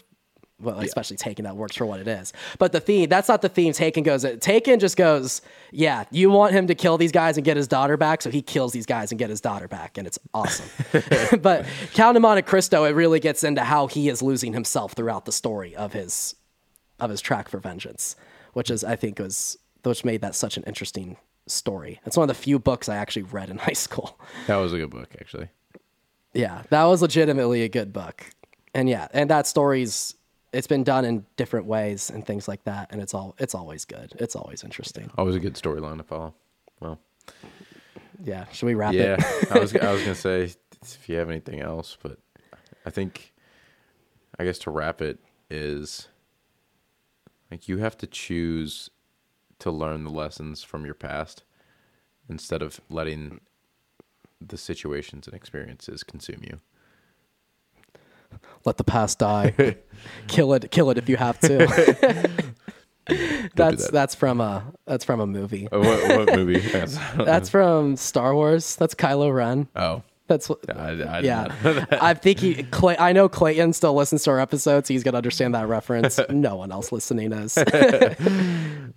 well, especially Taken that works for what it is. But the theme, that's not the theme Taken goes. Taken just goes, yeah, you want him to kill these guys and get his daughter back, so he kills these guys and get his daughter back, and it's awesome. but Count of Monte Cristo, it really gets into how he is losing himself throughout the story of his of his track for vengeance, which is I think was which made that such an interesting story. It's one of the few books I actually read in high school. That was a good book, actually. Yeah, that was legitimately a good book. And yeah, and that story's it's been done in different ways and things like that and it's all it's always good. It's always interesting. Always a good storyline to follow. Well, Yeah, should we wrap yeah. it? I was I was gonna say if you have anything else, but I think I guess to wrap it is like you have to choose to learn the lessons from your past instead of letting the situations and experiences consume you. Let the past die. kill it kill it if you have to. that's that. that's from a that's from a movie. Oh, what, what movie? That's from Star Wars. That's Kylo Ren. oh, That's I, I yeah, that. I think he. Clay, I know Clayton still listens to our episodes. He's gonna understand that reference. no one else listening is.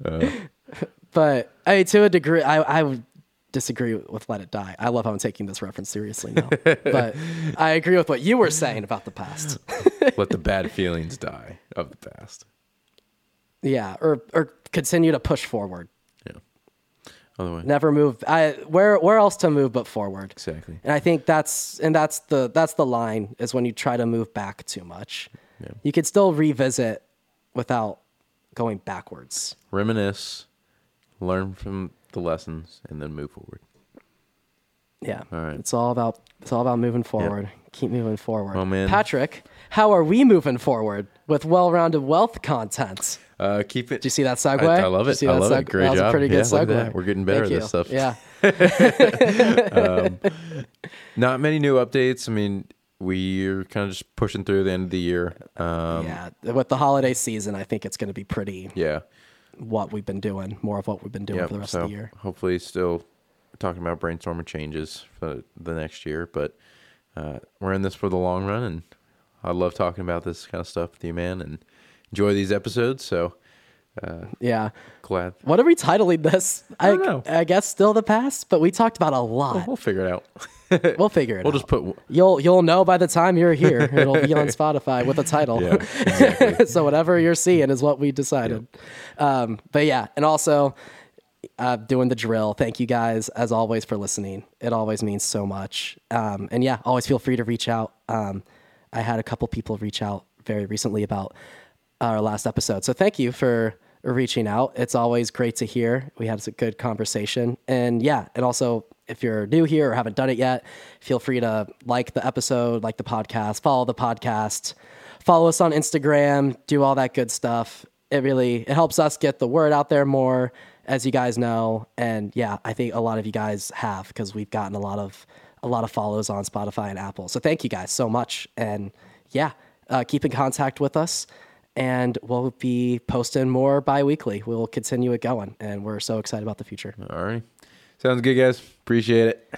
but I mean, to a degree, I, I would disagree with "Let It Die." I love how I'm taking this reference seriously now. but I agree with what you were saying about the past. Let the bad feelings die of the past. yeah, or or continue to push forward. Yeah. Otherwise, Never move. I where where else to move but forward. exactly. And I think that's and that's the that's the line is when you try to move back too much. Yeah. You could still revisit without going backwards. Reminisce, learn from the lessons, and then move forward. Yeah. All right. It's all about it's all about moving forward. Keep moving forward. Well, man. Patrick, how are we moving forward with well-rounded wealth content? Uh, keep it. Do you see that segue? I, I love it. I love seg- it. Great that was job. a pretty good yeah, look segue. We're getting better Thank at this stuff. Yeah. Not many new updates. I mean, we're kind of just pushing through the end of the year. Um, yeah. With the holiday season, I think it's going to be pretty yeah. what we've been doing, more of what we've been doing Yeah. for the rest so of the year. hopefully, still talking about brainstorming changes for the next year, but uh, we're in this for the long run, and I love talking about this kind of stuff with you, man, and enjoy these episodes. So Yeah. glad What are we titling this? I, don't know. I guess still the past, but we talked about a lot. we'll figure it out. We'll figure it We'll out. just put You'll you'll know by the time you're here. It'll be on Spotify with a title. yeah, exactly. so whatever you're seeing is what we decided. Um, but yeah, and also uh, doing the drill. Thank you guys as always for listening. It always means so much. Um, and yeah, always feel free to reach out. Um, I had a couple people reach out very recently about our last episode. So thank you for reaching out. It's always great to hear. We had a good conversation. And yeah, and also if you're new here or haven't done it yet, feel free to like the episode, like the podcast, follow the podcast, follow us on Instagram, do all that good stuff. It really it helps us get the word out there more as you guys know. And yeah, I think a lot of you guys have because we've gotten a lot of a lot of follows on Spotify and Apple. So thank you guys so much. And yeah, uh, keep in contact with us and we'll be posting more bi-weekly. We'll continue it going and we're so excited about the future. All right. Sounds good, guys. Appreciate it.